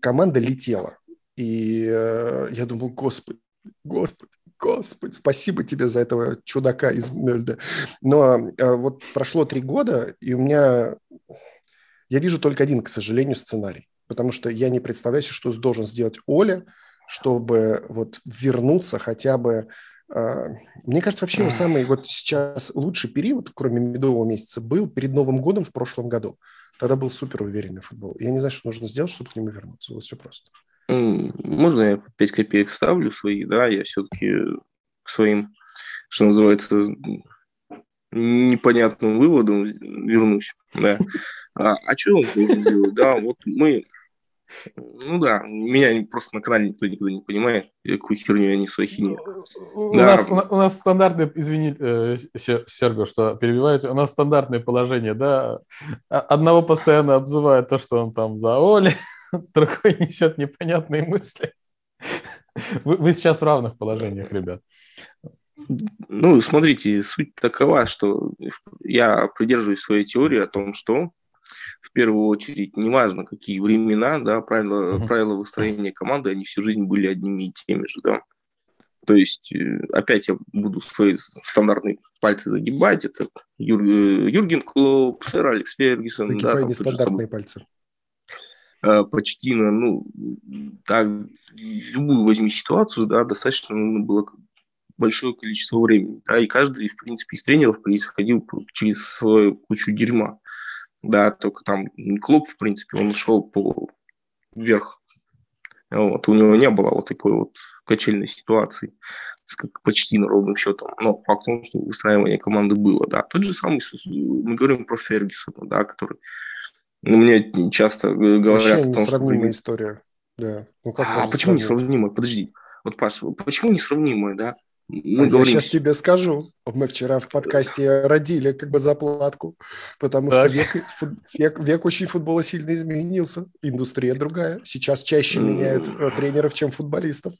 команда летела. И э, я думал, господи, господи, господи, спасибо тебе за этого чудака из Мельда. Но э, вот прошло три года, и у меня... Я вижу только один, к сожалению, сценарий. Потому что я не представляю себе, что должен сделать Оля, чтобы вот вернуться хотя бы а, Мне кажется, вообще самый вот сейчас лучший период, кроме медового месяца, был перед Новым годом в прошлом году. Тогда был супер уверенный футбол. Я не знаю, что нужно сделать, чтобы к нему вернуться. Вот все просто. Можно я 5 копеек ставлю свои, да, я все-таки к своим, что называется, непонятным выводам вернусь, да. А, а что он должен делать, да, вот мы, ну да, меня просто на канале никто никогда не понимает, какую херню я несу ахинею. У, Да. нас, у, на- у нас стандартное, извини, э, Се- Серго, что перебиваете, у нас стандартное положение, да, А- одного постоянно обзывают то, что он там за Оли, другой несет непонятные мысли. Вы, вы сейчас в равных положениях, ребят. Ну, смотрите, суть такова, что я придерживаюсь своей теории о том, что в первую очередь, неважно какие времена, да, правила, Мгм. правила выстроения команды, они всю жизнь были одними и теми же, да. То есть, э, опять я буду свои стандартные пальцы загибать. Это Юр- э, Юрген Клоп, сэр Алекс Фергюсон. да, Загибай же нестандартные пальцы. Э, Почтина, ну, так, любую возьми ситуацию, да, достаточно нужно было большое количество времени, да, и каждый, в принципе, из тренеров происходил через свою кучу дерьма, да, только там клуб, в принципе, он шел по вверх, вот, у него не было вот такой вот качельной ситуации, как почти на ровным счетом, но факт в том, что выстраивание команды было, да, тот же самый, мы говорим про Фергюсона, да, который мне часто э, говорят Вообще о том, что... несравнимая история. Да. Ну, как А почему не сравнивать? сравнимо? Подожди. Вот, Паш, почему несравнимое, да? Мы а говорим... Я сейчас тебе скажу. Мы вчера в подкасте родили как бы заплатку, потому так. что век, век, век очень футбола сильно изменился. Индустрия другая. Сейчас чаще меняют э, тренеров, чем футболистов.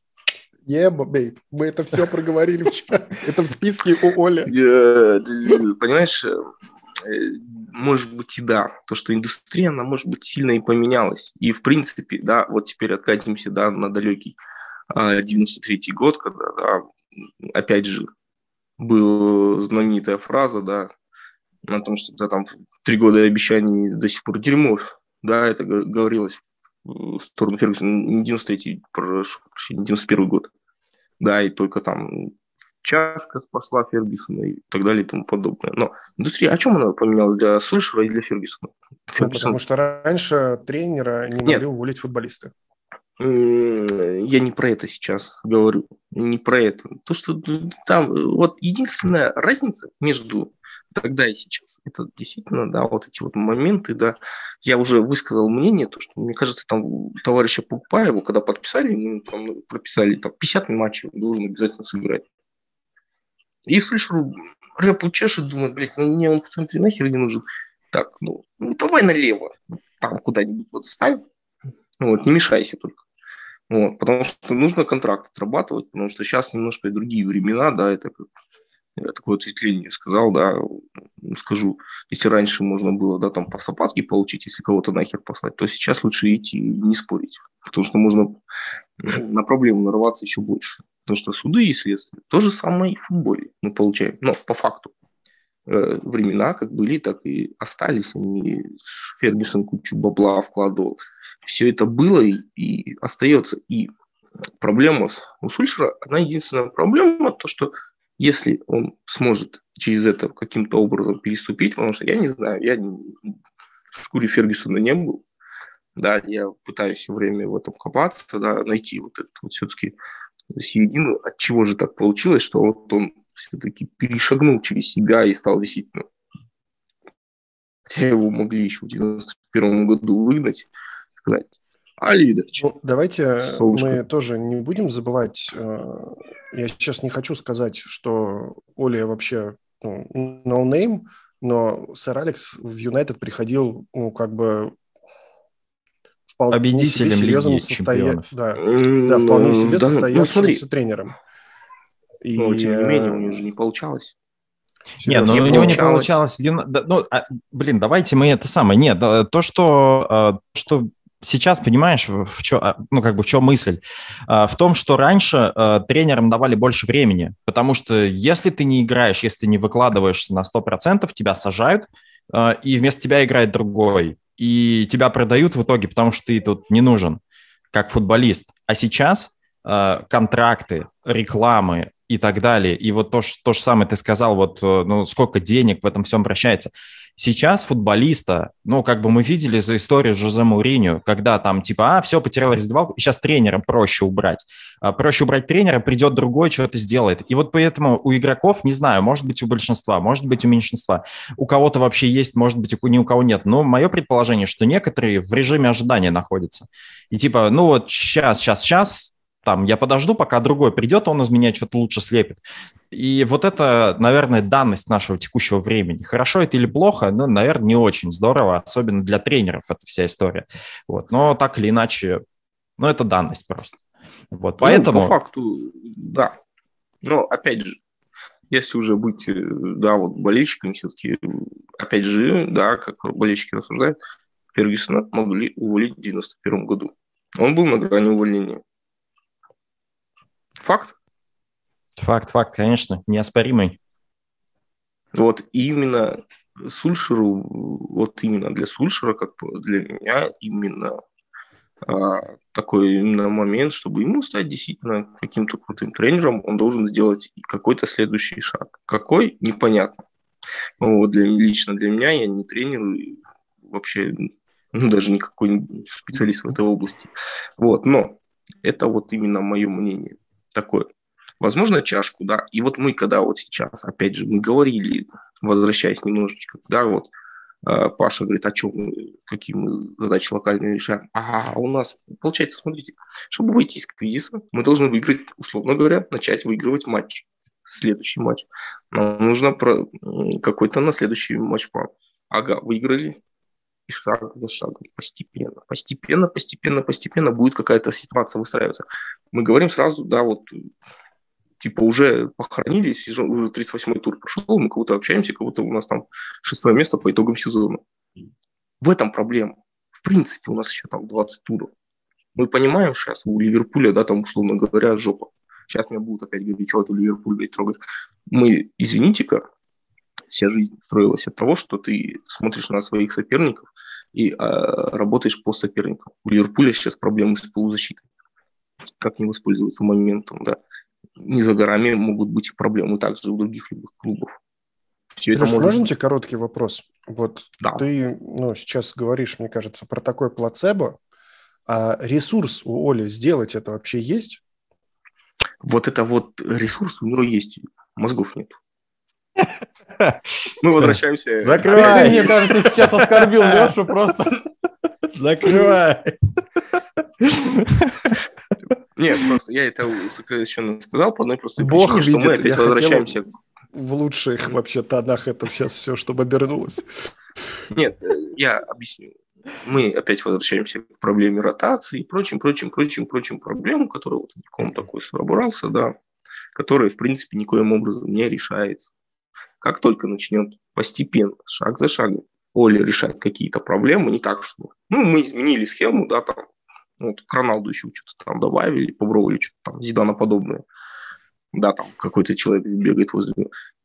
Yeah, babe. Мы это все проговорили вчера. Это в списке у Оли. Понимаешь, э, может быть и да. То, что индустрия, она может быть сильно и поменялась. И в принципе, да, вот теперь откатимся да, на далекий 93 а, год, когда, да, опять же, была знаменитая фраза, да, о том, что да, там три года обещаний до сих пор дерьмо, да, это говорилось в сторону Фергюсона, не 93-й, прошу прощения, 91 год, да, и только там чашка спасла Фергюсона и так далее и тому подобное. Но индустрия, о чем она поменялась для Сульшера и для Фергюсона? Ну, потому что раньше тренера не могли Нет. уволить футболисты. Я не про это сейчас говорю, не про это. То, что там, вот единственная разница между тогда и сейчас, это действительно, да, вот эти вот моменты, да, я уже высказал мнение, то, что, мне кажется, там товарища Пупаева, когда подписали, ну, там прописали, там, 50 матчей он должен обязательно сыграть. И слышу, рэп чешет, думает, блядь, ну мне он в центре нахер не нужен. Так, ну, ну давай налево, там куда-нибудь вот ставь, вот, не мешайся только. Вот, потому что нужно контракт отрабатывать, потому что сейчас немножко и другие времена, да, это как я такое ответвление сказал, да, скажу, если раньше можно было, да, там по сапатке получить, если кого-то нахер послать, то сейчас лучше идти и не спорить, потому что можно на проблему нарваться еще больше. Потому что суды и следствия то же самое и в футболе мы получаем, но по факту. Э, времена как были, так и остались. Они, Фергюсон кучу бабла вкладывал, все это было и, и остается. И проблема с, у Сульшера, одна единственная проблема, то что если он сможет через это каким-то образом переступить, потому что я не знаю, я в шкуре Фергюсона не был, да, я пытаюсь все время в этом копаться, да, найти вот это вот все-таки середину, от чего же так получилось, что вот он все-таки перешагнул через себя и стал действительно хотя его могли еще в 91 году выгнать, сказать, а. Ну, давайте Солнышко. мы тоже не будем забывать, э, я сейчас не хочу сказать, что Оля вообще ну, no name, но сэр Алекс в Юнайтед приходил, ну, как бы вполне победителем себе серьезным состоя... да, да, вполне себе да, состоявшимся ну, тренером. И... Но, тем не менее, у него же не получалось. Нет, ну у него не получалось. Ну, а, блин, давайте мы это самое. Нет, то, что, а, что сейчас, понимаешь, в чё, а, ну, как бы в чем мысль? В том, что раньше тренерам давали больше времени, потому что если ты не играешь, если ты не выкладываешься на 100%, тебя сажают, и вместо тебя играет другой, и тебя продают в итоге, потому что ты тут не нужен, как футболист. А сейчас контракты, рекламы, и так далее. И вот то, то же самое ты сказал, вот э, ну, сколько денег в этом всем вращается. Сейчас футболиста, ну, как бы мы видели за историю Жозе Мауриню, когда там типа, а, все, потерял раздевалку, сейчас тренера проще убрать. А, проще убрать тренера, придет другой, что-то сделает. И вот поэтому у игроков, не знаю, может быть у большинства, может быть у меньшинства, у кого-то вообще есть, может быть у ни у кого нет. Но мое предположение, что некоторые в режиме ожидания находятся. И типа, ну вот сейчас, сейчас, сейчас, там, я подожду, пока другой придет, он из меня что-то лучше слепит. И вот это, наверное, данность нашего текущего времени. Хорошо это или плохо, ну, наверное, не очень здорово, особенно для тренеров эта вся история. Вот. Но так или иначе, ну, это данность просто. Вот, ну, поэтому... По факту, да. Но, опять же, если уже быть, э, да, вот болельщиками все-таки, опять же, да, как болельщики рассуждают, Фергюсона могли уволить в 91 году. Он был на грани увольнения. Факт? Факт, факт, конечно, неоспоримый. Вот именно Сульшеру, вот именно для Сульшера, как для меня, именно а, такой именно момент, чтобы ему стать действительно каким-то крутым тренером, он должен сделать какой-то следующий шаг. Какой? Непонятно. Вот для, лично для меня, я не тренер, вообще ну, даже никакой специалист в этой области. Вот, но это вот именно мое мнение такое. Возможно, чашку, да. И вот мы, когда вот сейчас, опять же, мы говорили, возвращаясь немножечко, да, вот А, Паша говорит, а что мы, какие мы задачи локальные решаем? А у нас, получается, смотрите, чтобы выйти из кризиса, мы должны выиграть, условно говоря, начать выигрывать матч. Следующий матч. Нам нужно про какой-то на следующий матч план. Ага, выиграли, и шаг за шагом, постепенно, постепенно, постепенно, постепенно будет какая-то ситуация выстраиваться. Мы говорим сразу, да, вот типа уже похоронили, сезон, уже 38-й тур прошел, мы кого-то общаемся, кого-то у нас там шестое место по итогам сезона. В этом проблема. В принципе, у нас еще там 20 туров. Мы понимаем сейчас, у Ливерпуля, да, там, условно говоря, жопа. Сейчас меня будут опять говорить, что это Ливерпуль, блядь, трогать. Мы, извините-ка, вся жизнь строилась от того, что ты смотришь на своих соперников и э, работаешь по соперникам. У Ливерпуля сейчас проблемы с полузащитой. Как не воспользоваться моментом, да не за горами могут быть проблемы также у других любых клубов. Все это может... можно тебе короткий вопрос? Вот да. ты ну, сейчас говоришь, мне кажется, про такой плацебо, а ресурс у Оли сделать это вообще есть? Вот это вот ресурс у него есть, мозгов нет. Мы возвращаемся. Закрывай. Мне кажется, сейчас оскорбил Лешу просто. Закрывай. Нет, просто я это сокращенно сказал по одной простой Бог причине, видит, что мы опять возвращаемся. В лучших вообще тонах это сейчас все, чтобы обернулось. Нет, э, я объясню. Мы опять возвращаемся к проблеме ротации и прочим, прочим, прочим, прочим проблемам, которые вот Ником такой собрался, да, которые, в принципе, никоим образом не решается. Как только начнет постепенно, шаг за шагом, Оля решать какие-то проблемы, не так, что ну, мы изменили схему, да, там вот к Роналду еще что-то там добавили, попробовали что-то там Зидана подобное. Да, там какой-то человек бегает возле.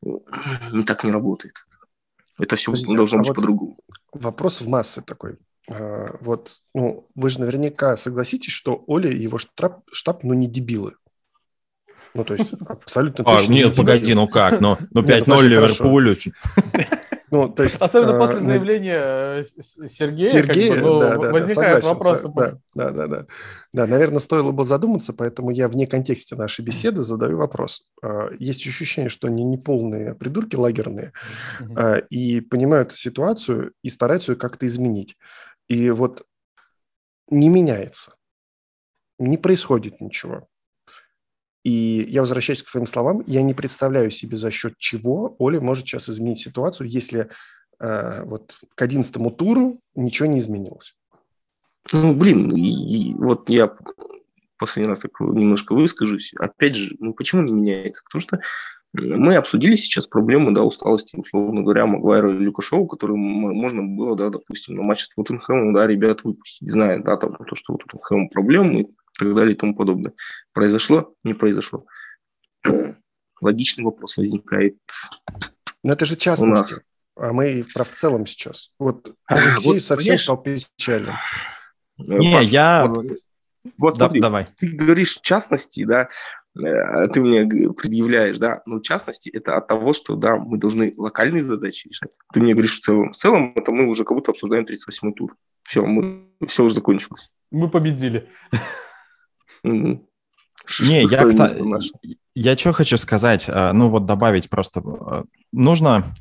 Не так не работает. Это все Подождите, должно а быть вот по-другому. Вопрос в массы такой. А, вот, ну, вы же наверняка согласитесь, что Оля и его штаб, штаб ну, не дебилы. Ну, то есть абсолютно а, точно. Нет, погоди, ну как? Ну, ну 5-0 ну, Ливерпулю. Ну, то есть, Особенно а, после заявления э, Сергея, Сергея как бы, ну, да, да, возникают да, вопросы. Да, да, да, да. Да, наверное, стоило бы задуматься, поэтому я вне контексте нашей беседы задаю вопрос. А, есть ощущение, что они не полные придурки лагерные mm-hmm. и понимают ситуацию и стараются ее как-то изменить. И вот не меняется, не происходит ничего. И я возвращаюсь к своим словам. Я не представляю себе, за счет чего Оля может сейчас изменить ситуацию, если э, вот к одиннадцатому туру ничего не изменилось. Ну, блин, и, и, вот я последний раз так немножко выскажусь. Опять же, ну почему не меняется? Потому что мы обсудили сейчас проблему, да, усталости, условно говоря, Магуайра и Люкашова, которые можно было, да, допустим, на матче с Тоттенхэмом, да, ребят выпустить, зная, да, там, то, что у Тоттенхэма проблемы, так далее и тому подобное. Произошло? Не произошло. Логичный вопрос возникает. Но это же частности. А мы про в целом сейчас. Вот Алексей вот, совсем понимаешь? стал печальным. Не, Паш, я... Вот, вот смотри, да, давай. ты говоришь в частности, да, э, ты мне предъявляешь, да, но в частности это от того, что, да, мы должны локальные задачи решать. Ты мне говоришь в целом. В целом это мы уже как будто обсуждаем 38-й тур. Все, мы, все уже закончилось. Мы победили. Не, я, я что хочу сказать, э, ну вот добавить просто, э, нужно,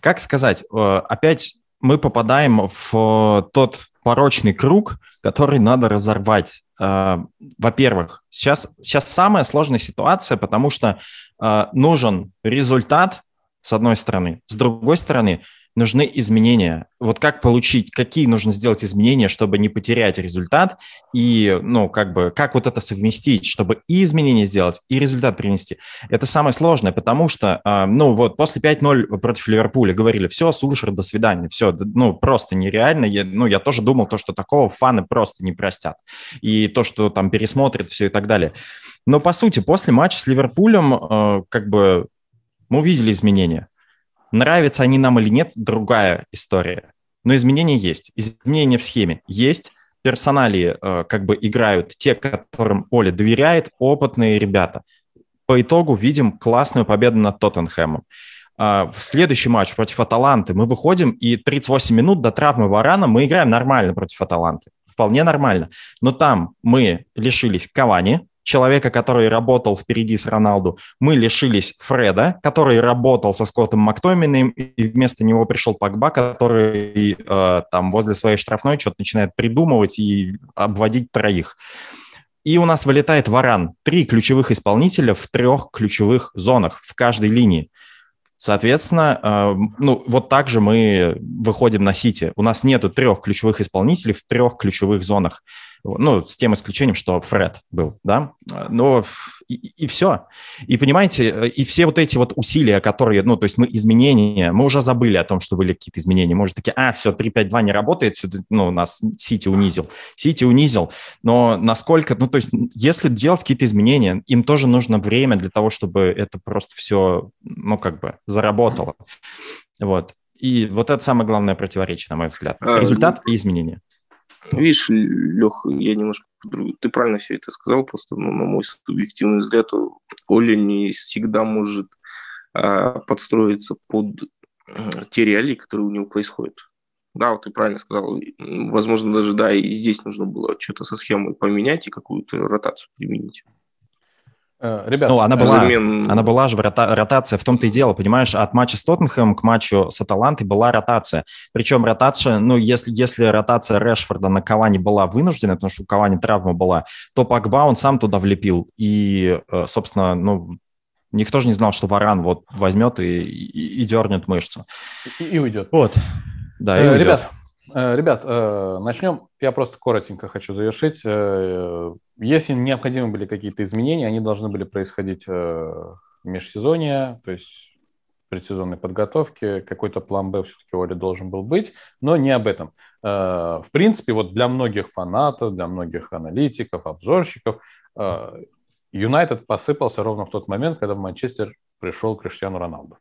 как сказать, э, опять мы попадаем в тот порочный круг, который надо разорвать. Во-первых, сейчас, сейчас самая сложная ситуация, потому что нужен результат, с одной стороны. С другой стороны, нужны изменения. Вот как получить, какие нужно сделать изменения, чтобы не потерять результат, и, ну, как бы, как вот это совместить, чтобы и изменения сделать, и результат принести. Это самое сложное, потому что, а, ну, вот после 5-0 против Ливерпуля говорили, все, Сульшер, до свидания, все, ну, просто нереально. Я, ну, я тоже думал, то, что такого фаны просто не простят. И то, что там пересмотрят все и так далее. Но, по сути, после матча с Ливерпулем, а, как бы, мы увидели изменения. Нравятся они нам или нет, другая история. Но изменения есть. Изменения в схеме есть. Персоналии э, как бы играют те, которым Оля доверяет, опытные ребята. По итогу видим классную победу над Тоттенхэмом. Uh, в следующий матч против Аталанты мы выходим, и 38 минут до травмы Варана мы играем нормально против Аталанты. Вполне нормально. Но там мы лишились Кавани, человека, который работал впереди с Роналду. Мы лишились Фреда, который работал со Скоттом Мактоминым, и вместо него пришел Пакба, который э, там возле своей штрафной что-то начинает придумывать и обводить троих. И у нас вылетает Варан. Три ключевых исполнителя в трех ключевых зонах в каждой линии. Соответственно, э, ну, вот так же мы выходим на Сити. У нас нету трех ключевых исполнителей в трех ключевых зонах. Ну, с тем исключением, что Фред был, да. Но и, и все. И понимаете, и все вот эти вот усилия, которые, ну, то есть мы изменения, мы уже забыли о том, что были какие-то изменения. Мы уже такие, а, все, 3-5-2 не работает, все, ну, нас Сити унизил. Сити унизил. Но насколько, ну, то есть если делать какие-то изменения, им тоже нужно время для того, чтобы это просто все, ну, как бы заработало. Вот. И вот это самое главное противоречие, на мой взгляд. А, Результат и изменения. Видишь, Лех, я немножко ты правильно все это сказал, просто ну, на мой субъективный взгляд, Оля не всегда может а, подстроиться под те реалии, которые у него происходят. Да, вот ты правильно сказал. Возможно, даже да, и здесь нужно было что-то со схемой поменять и какую-то ротацию применить. Э, ребята, ну, она была, замен... она была же рота- ротация, в том-то и дело, понимаешь, от матча с Тоттенхэмом к матчу с Аталантой была ротация. Причем ротация, ну, если, если ротация Решфорда на Кавани была вынуждена, потому что у Кавани травма была, то Пакба он сам туда влепил. И, э, собственно, ну, никто же не знал, что Варан вот возьмет и, и, и дернет мышцу. И, и уйдет. Вот, да, и э, уйдет. Ребят, ребят, э, начнем. Я просто коротенько хочу завершить. Э, если необходимы были какие-то изменения, они должны были происходить в межсезонье, то есть предсезонной подготовке. Какой-то план Б все-таки Оли должен был быть, но не об этом. В принципе, вот для многих фанатов, для многих аналитиков, обзорщиков, Юнайтед посыпался ровно в тот момент, когда в Манчестер пришел Криштиану Роналду.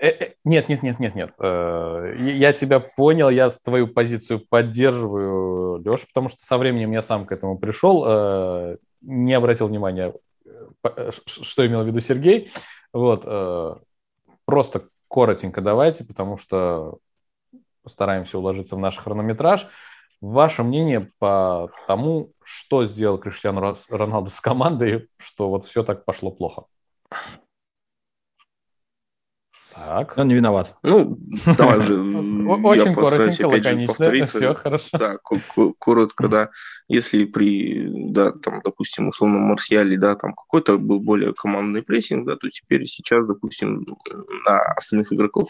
Э, э, нет, нет, нет, нет, нет. Э, я тебя понял, я твою позицию поддерживаю, Леша, потому что со временем я сам к этому пришел, не обратил внимания, что имел в виду Сергей. Вот, просто коротенько давайте, потому что постараемся уложиться в наш хронометраж. Ваше мнение по тому, что сделал Криштиану Роналду с командой, что вот все так пошло плохо? Так. Он не виноват. Ну, давай же. Очень коротенько, лаконично. Все хорошо. Да, коротко, да. Если при, да, там, допустим, условно Марсиале, да, там какой-то был более командный прессинг, да, то теперь сейчас, допустим, на остальных игроков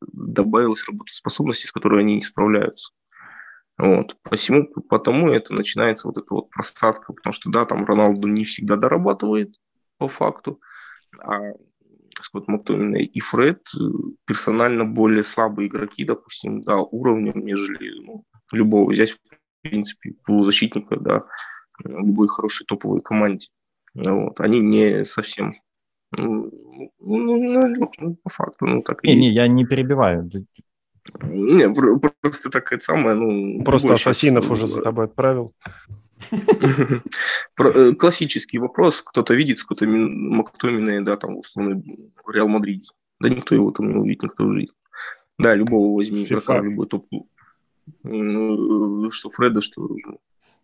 добавилась работоспособность, с которой они не справляются. Вот. Посему, потому это начинается вот эта вот просадка, потому что, да, там Роналду не всегда дорабатывает по факту, а Скотт Мактомина и Фред э, персонально более слабые игроки, допустим, да, уровнем, нежели ну, любого взять, в принципе, полузащитника, да, любой хорошей топовой команде. Вот. Они не совсем ну, ну, ну, ну, по факту, ну так и не, есть. не, я не перебиваю. Не, просто такая самая, ну... Просто Ассасинов сейчас... уже за тобой отправил. Э, классический вопрос. Кто-то видит кто-то Мактомина, да, там, условно, Реал Мадриде. Да никто его там не увидит, никто в жизни. Да, любого возьми игрока, любой топ ну, что Фреда, что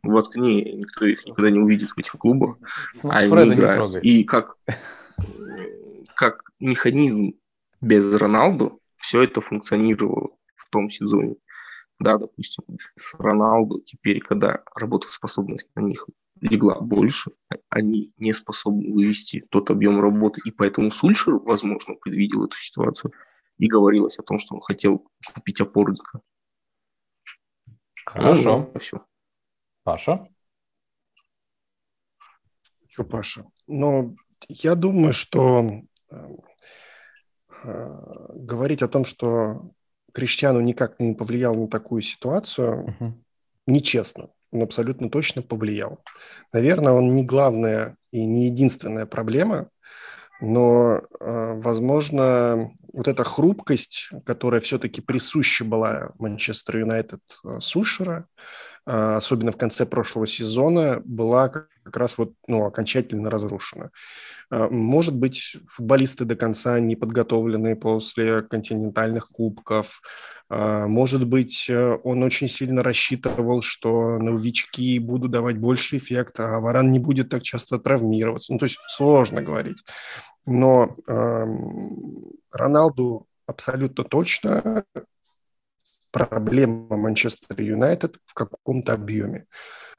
воткни, никто их никогда не увидит в этих клубах. А они играют. И как, как механизм без Роналду все это функционировало в том сезоне да, допустим, с Роналду теперь, когда работоспособность на них легла больше, они не способны вывести тот объем работы, и поэтому Сульшер, возможно, предвидел эту ситуацию и говорилось о том, что он хотел купить опорника. Хорошо. Ну, все. Паша? Что, Паша? Ну, я думаю, что э, э, говорить о том, что Криштиану никак не повлиял на такую ситуацию, uh-huh. нечестно. Он абсолютно точно повлиял. Наверное, он не главная и не единственная проблема, но, э, возможно, вот эта хрупкость, которая все-таки присуща была Манчестер Юнайтед э, Сушера, э, особенно в конце прошлого сезона, была как раз вот, ну, окончательно разрушена. А, может быть, футболисты до конца не подготовлены после континентальных кубков. А, может быть, э, он очень сильно рассчитывал, что новички будут давать больше эффекта, а Варан не будет так часто травмироваться. Ну, то есть сложно говорить. Но эм, Роналду абсолютно точно проблема Манчестер Юнайтед в каком-то объеме.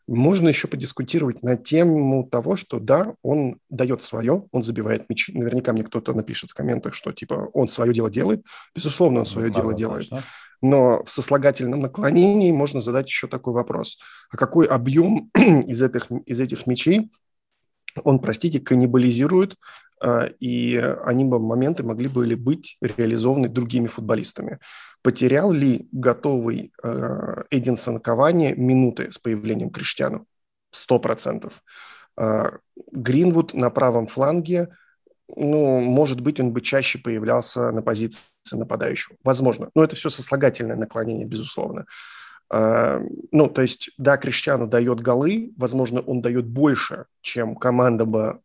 Можно еще подискутировать на тему того, что да, он дает свое, он забивает мячи. Наверняка мне кто-то напишет в комментах, что типа он свое дело делает. Безусловно, он свое ну, дело делает. Но в сослагательном наклонении можно задать еще такой вопрос. А какой объем из этих, из этих мячей он, простите, каннибализирует, и они бы моменты могли бы быть реализованы другими футболистами. Потерял ли готовый э, Эдинсон Кавани минуты с появлением Криштиану? Сто процентов. Э, Гринвуд на правом фланге, ну, может быть, он бы чаще появлялся на позиции нападающего. Возможно. Но это все сослагательное наклонение, безусловно. Э, ну, то есть, да, Криштиану дает голы, возможно, он дает больше, чем команда бы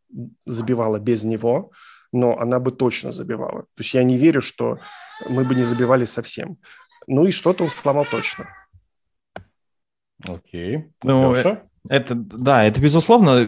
забивала без него, но она бы точно забивала. То есть я не верю, что мы бы не забивали совсем. Ну и что-то он сломал точно. Окей. Ну, это, это, да, это безусловно,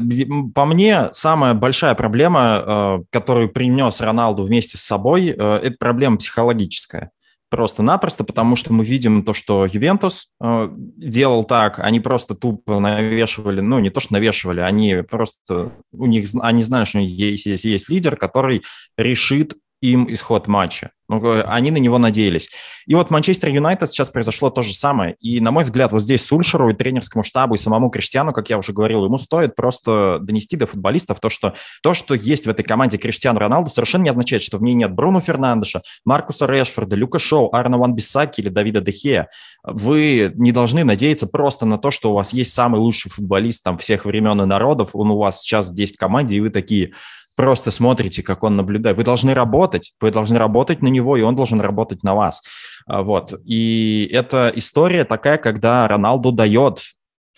по мне, самая большая проблема, э, которую принес Роналду вместе с собой, э, это проблема психологическая. Просто-напросто, потому что мы видим то, что Ювентус э, делал так, они просто тупо навешивали, ну, не то, что навешивали, они просто, у них, они знают, что есть, есть, есть лидер, который решит им исход матча. Ну, они на него надеялись. И вот Манчестер Юнайтед сейчас произошло то же самое. И, на мой взгляд, вот здесь Сульшеру и тренерскому штабу, и самому Криштиану, как я уже говорил, ему стоит просто донести до футболистов то, что то, что есть в этой команде Криштиану Роналду, совершенно не означает, что в ней нет Бруно Фернандеша, Маркуса Решфорда, Люка Шоу, Арна Ван Бисаки или Давида Дехея. Вы не должны надеяться просто на то, что у вас есть самый лучший футболист там всех времен и народов, он у вас сейчас здесь в команде, и вы такие – просто смотрите, как он наблюдает. Вы должны работать, вы должны работать на него, и он должен работать на вас. А, вот. И эта история такая, когда Роналду дает,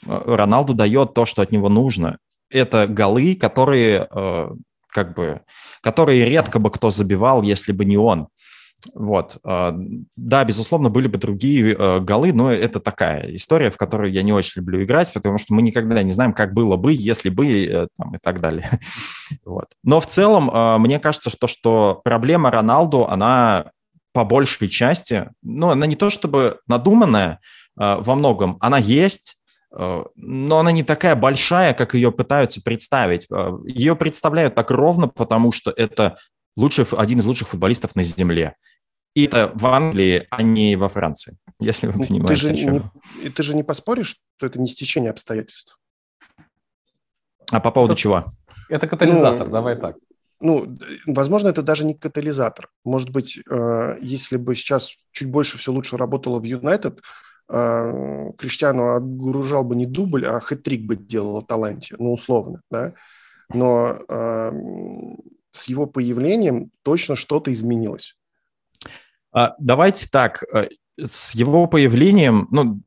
э, Роналду дает то, что от него нужно. Это голы, которые э, как бы, которые редко бы кто забивал, если бы не он. Вот. А, да, безусловно, были бы другие э, голы, но это такая история, в которую я не очень люблю играть, потому что мы никогда не знаем, как было бы, если бы, э, там, и так далее. Вот. Но в целом, э, мне кажется, что, что проблема Роналду, она по большей части, ну, она не то чтобы надуманная во многом, она есть, но она не такая большая, как ее пытаются представить. Ее представляют так ровно, потому что это лучший, один из лучших футболистов на Земле. И это в Англии, а не во Франции, если вы ну, понимаете, ты же, не, ты же не поспоришь, что это не стечение обстоятельств? А по поводу это, чего? Это катализатор, ну, давай так. Ну, возможно, это даже не катализатор. Может быть, э, если бы сейчас чуть больше все лучше работало в Юнайтед, э, Криштиану огружал бы не дубль, а хэт-трик бы делал таланте, ну, условно, да. Но э, с его появлением точно что-то изменилось. А, давайте так, э, с его появлением, ну,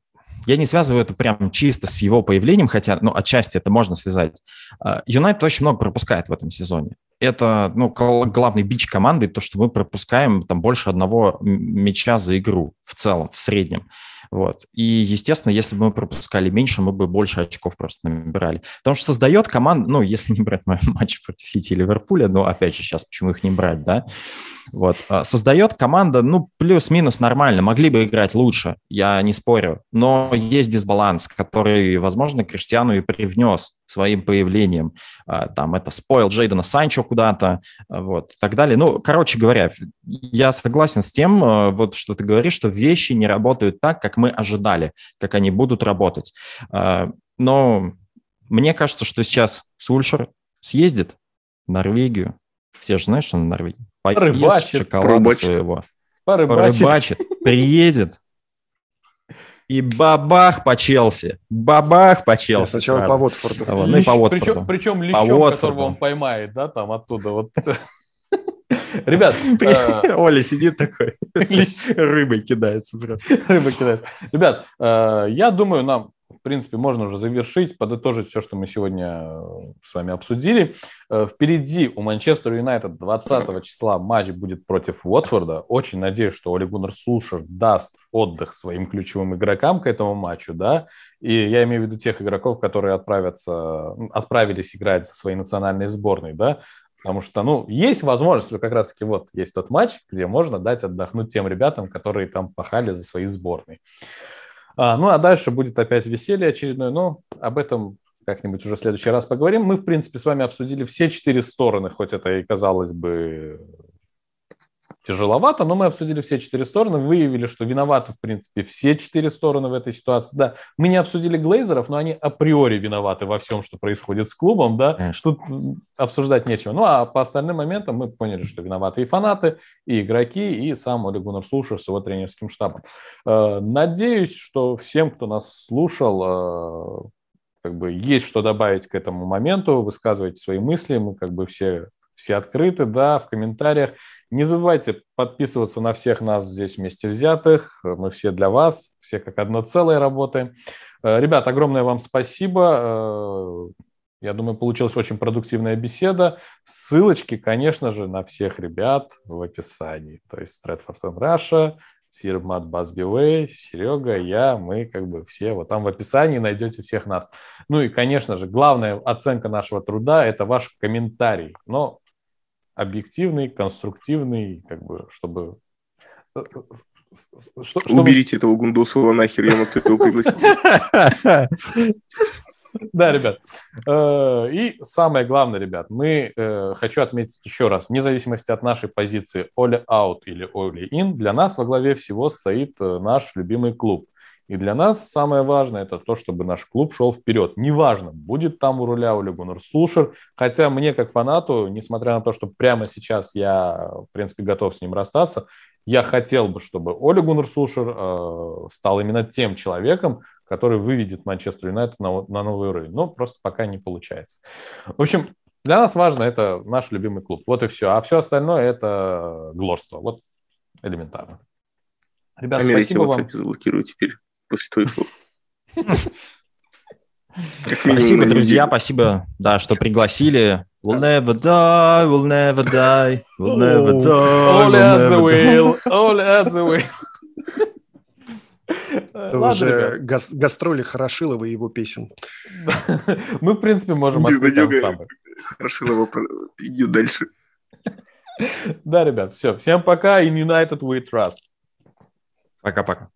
я не связываю это прям чисто с его появлением, хотя, ну, отчасти это можно связать. А, Юнайтед очень много пропускает в этом сезоне. Это, ну, главный бич команды, то, что мы пропускаем там больше одного мяча за игру в целом, в среднем. Вот. И, естественно, если бы мы пропускали меньше, мы бы больше очков просто набирали. Потому что создает команда, ну, если не брать матч против Сити и Ливерпуля, но, опять же, сейчас почему их не брать, да, вот. А, создает команда, ну, плюс-минус нормально, могли бы играть лучше, я не спорю, но есть дисбаланс, который, возможно, Криштиану и привнес своим появлением. А, там это спойл Джейдена Санчо куда-то, а, вот, и так далее. Ну, короче говоря, я согласен с тем, вот, что ты говоришь, что вещи не работают так, как мы ожидали, как они будут работать. Но мне кажется, что сейчас Сульшер съездит в Норвегию. Все же знают, что он в Норвегии порыбачит, шоколада порыбачит. своего. Порыбачит. порыбачит, приедет. И бабах по Челси. Бабах по Челси. Сначала сразу. по Watford. А, ну и по Watford. Причем, причем лещом, по которого он поймает, да, там оттуда вот. Ребят, э, Оля сидит такой, рыбой кидается просто. Рыбой кидает. Ребят, э, я думаю, нам в принципе, можно уже завершить, подытожить все, что мы сегодня э, с вами обсудили. Э, впереди у Манчестер Юнайтед 20 числа матч будет против Уотфорда. Очень надеюсь, что Оли Гуннер Сулшер даст отдых своим ключевым игрокам к этому матчу, да, и я имею в виду тех игроков, которые отправятся, отправились играть за свои национальные сборные, да, Потому что, ну, есть возможность, как раз-таки вот есть тот матч, где можно дать отдохнуть тем ребятам, которые там пахали за свои сборные. А, ну, а дальше будет опять веселье очередное, но об этом как-нибудь уже в следующий раз поговорим. Мы, в принципе, с вами обсудили все четыре стороны, хоть это и казалось бы тяжеловато, но мы обсудили все четыре стороны, выявили, что виноваты, в принципе, все четыре стороны в этой ситуации. Да, мы не обсудили Глейзеров, но они априори виноваты во всем, что происходит с клубом, да, Конечно. тут обсуждать нечего. Ну, а по остальным моментам мы поняли, что виноваты и фанаты, и игроки, и сам Олег Гуннер Слушер с его тренерским штабом. Э, надеюсь, что всем, кто нас слушал, э, как бы есть что добавить к этому моменту, высказывайте свои мысли, мы как бы все все открыты, да, в комментариях. Не забывайте подписываться на всех нас здесь вместе взятых. Мы все для вас, все как одно целое работаем. Э, ребят, огромное вам спасибо. Э, я думаю, получилась очень продуктивная беседа. Ссылочки, конечно же, на всех ребят в описании. То есть Stratford and Russia, Сирмат Базбивей, Серега, я, мы как бы все. Вот там в описании найдете всех нас. Ну и, конечно же, главная оценка нашего труда – это ваш комментарий. Но объективный, конструктивный, как бы, чтобы... Э, э, что, Уберите чтобы... этого Гундосова нахер, я могу его пригласить. Да, ребят. Э, и самое главное, ребят, мы хочу отметить еще раз, вне зависимости от нашей позиции all out или all in, для нас во главе всего стоит наш любимый клуб. И для нас самое важное это то, чтобы наш клуб шел вперед. Неважно, будет там у руля Оля Гуннер Сушер, хотя мне как фанату, несмотря на то, что прямо сейчас я, в принципе, готов с ним расстаться, я хотел бы, чтобы Оля Гуннер Сушер э, стал именно тем человеком, который выведет Манчестер Юнайтед на, на новый уровень. Но просто пока не получается. В общем, для нас важно это наш любимый клуб. Вот и все. А все остальное это глорство. Вот элементарно. Ребята, спасибо вам. заблокирую теперь после твоих слов. Спасибо, друзья, спасибо, да, что пригласили. We'll never die, we'll never die, we'll never die. All at the wheel, all at the wheel. Это уже гас- гастроли Хорошилова и его песен. Мы, в принципе, можем открыть ансамбль. Хорошилова идет дальше. Да, ребят, все. Всем пока. In United we trust. Пока-пока.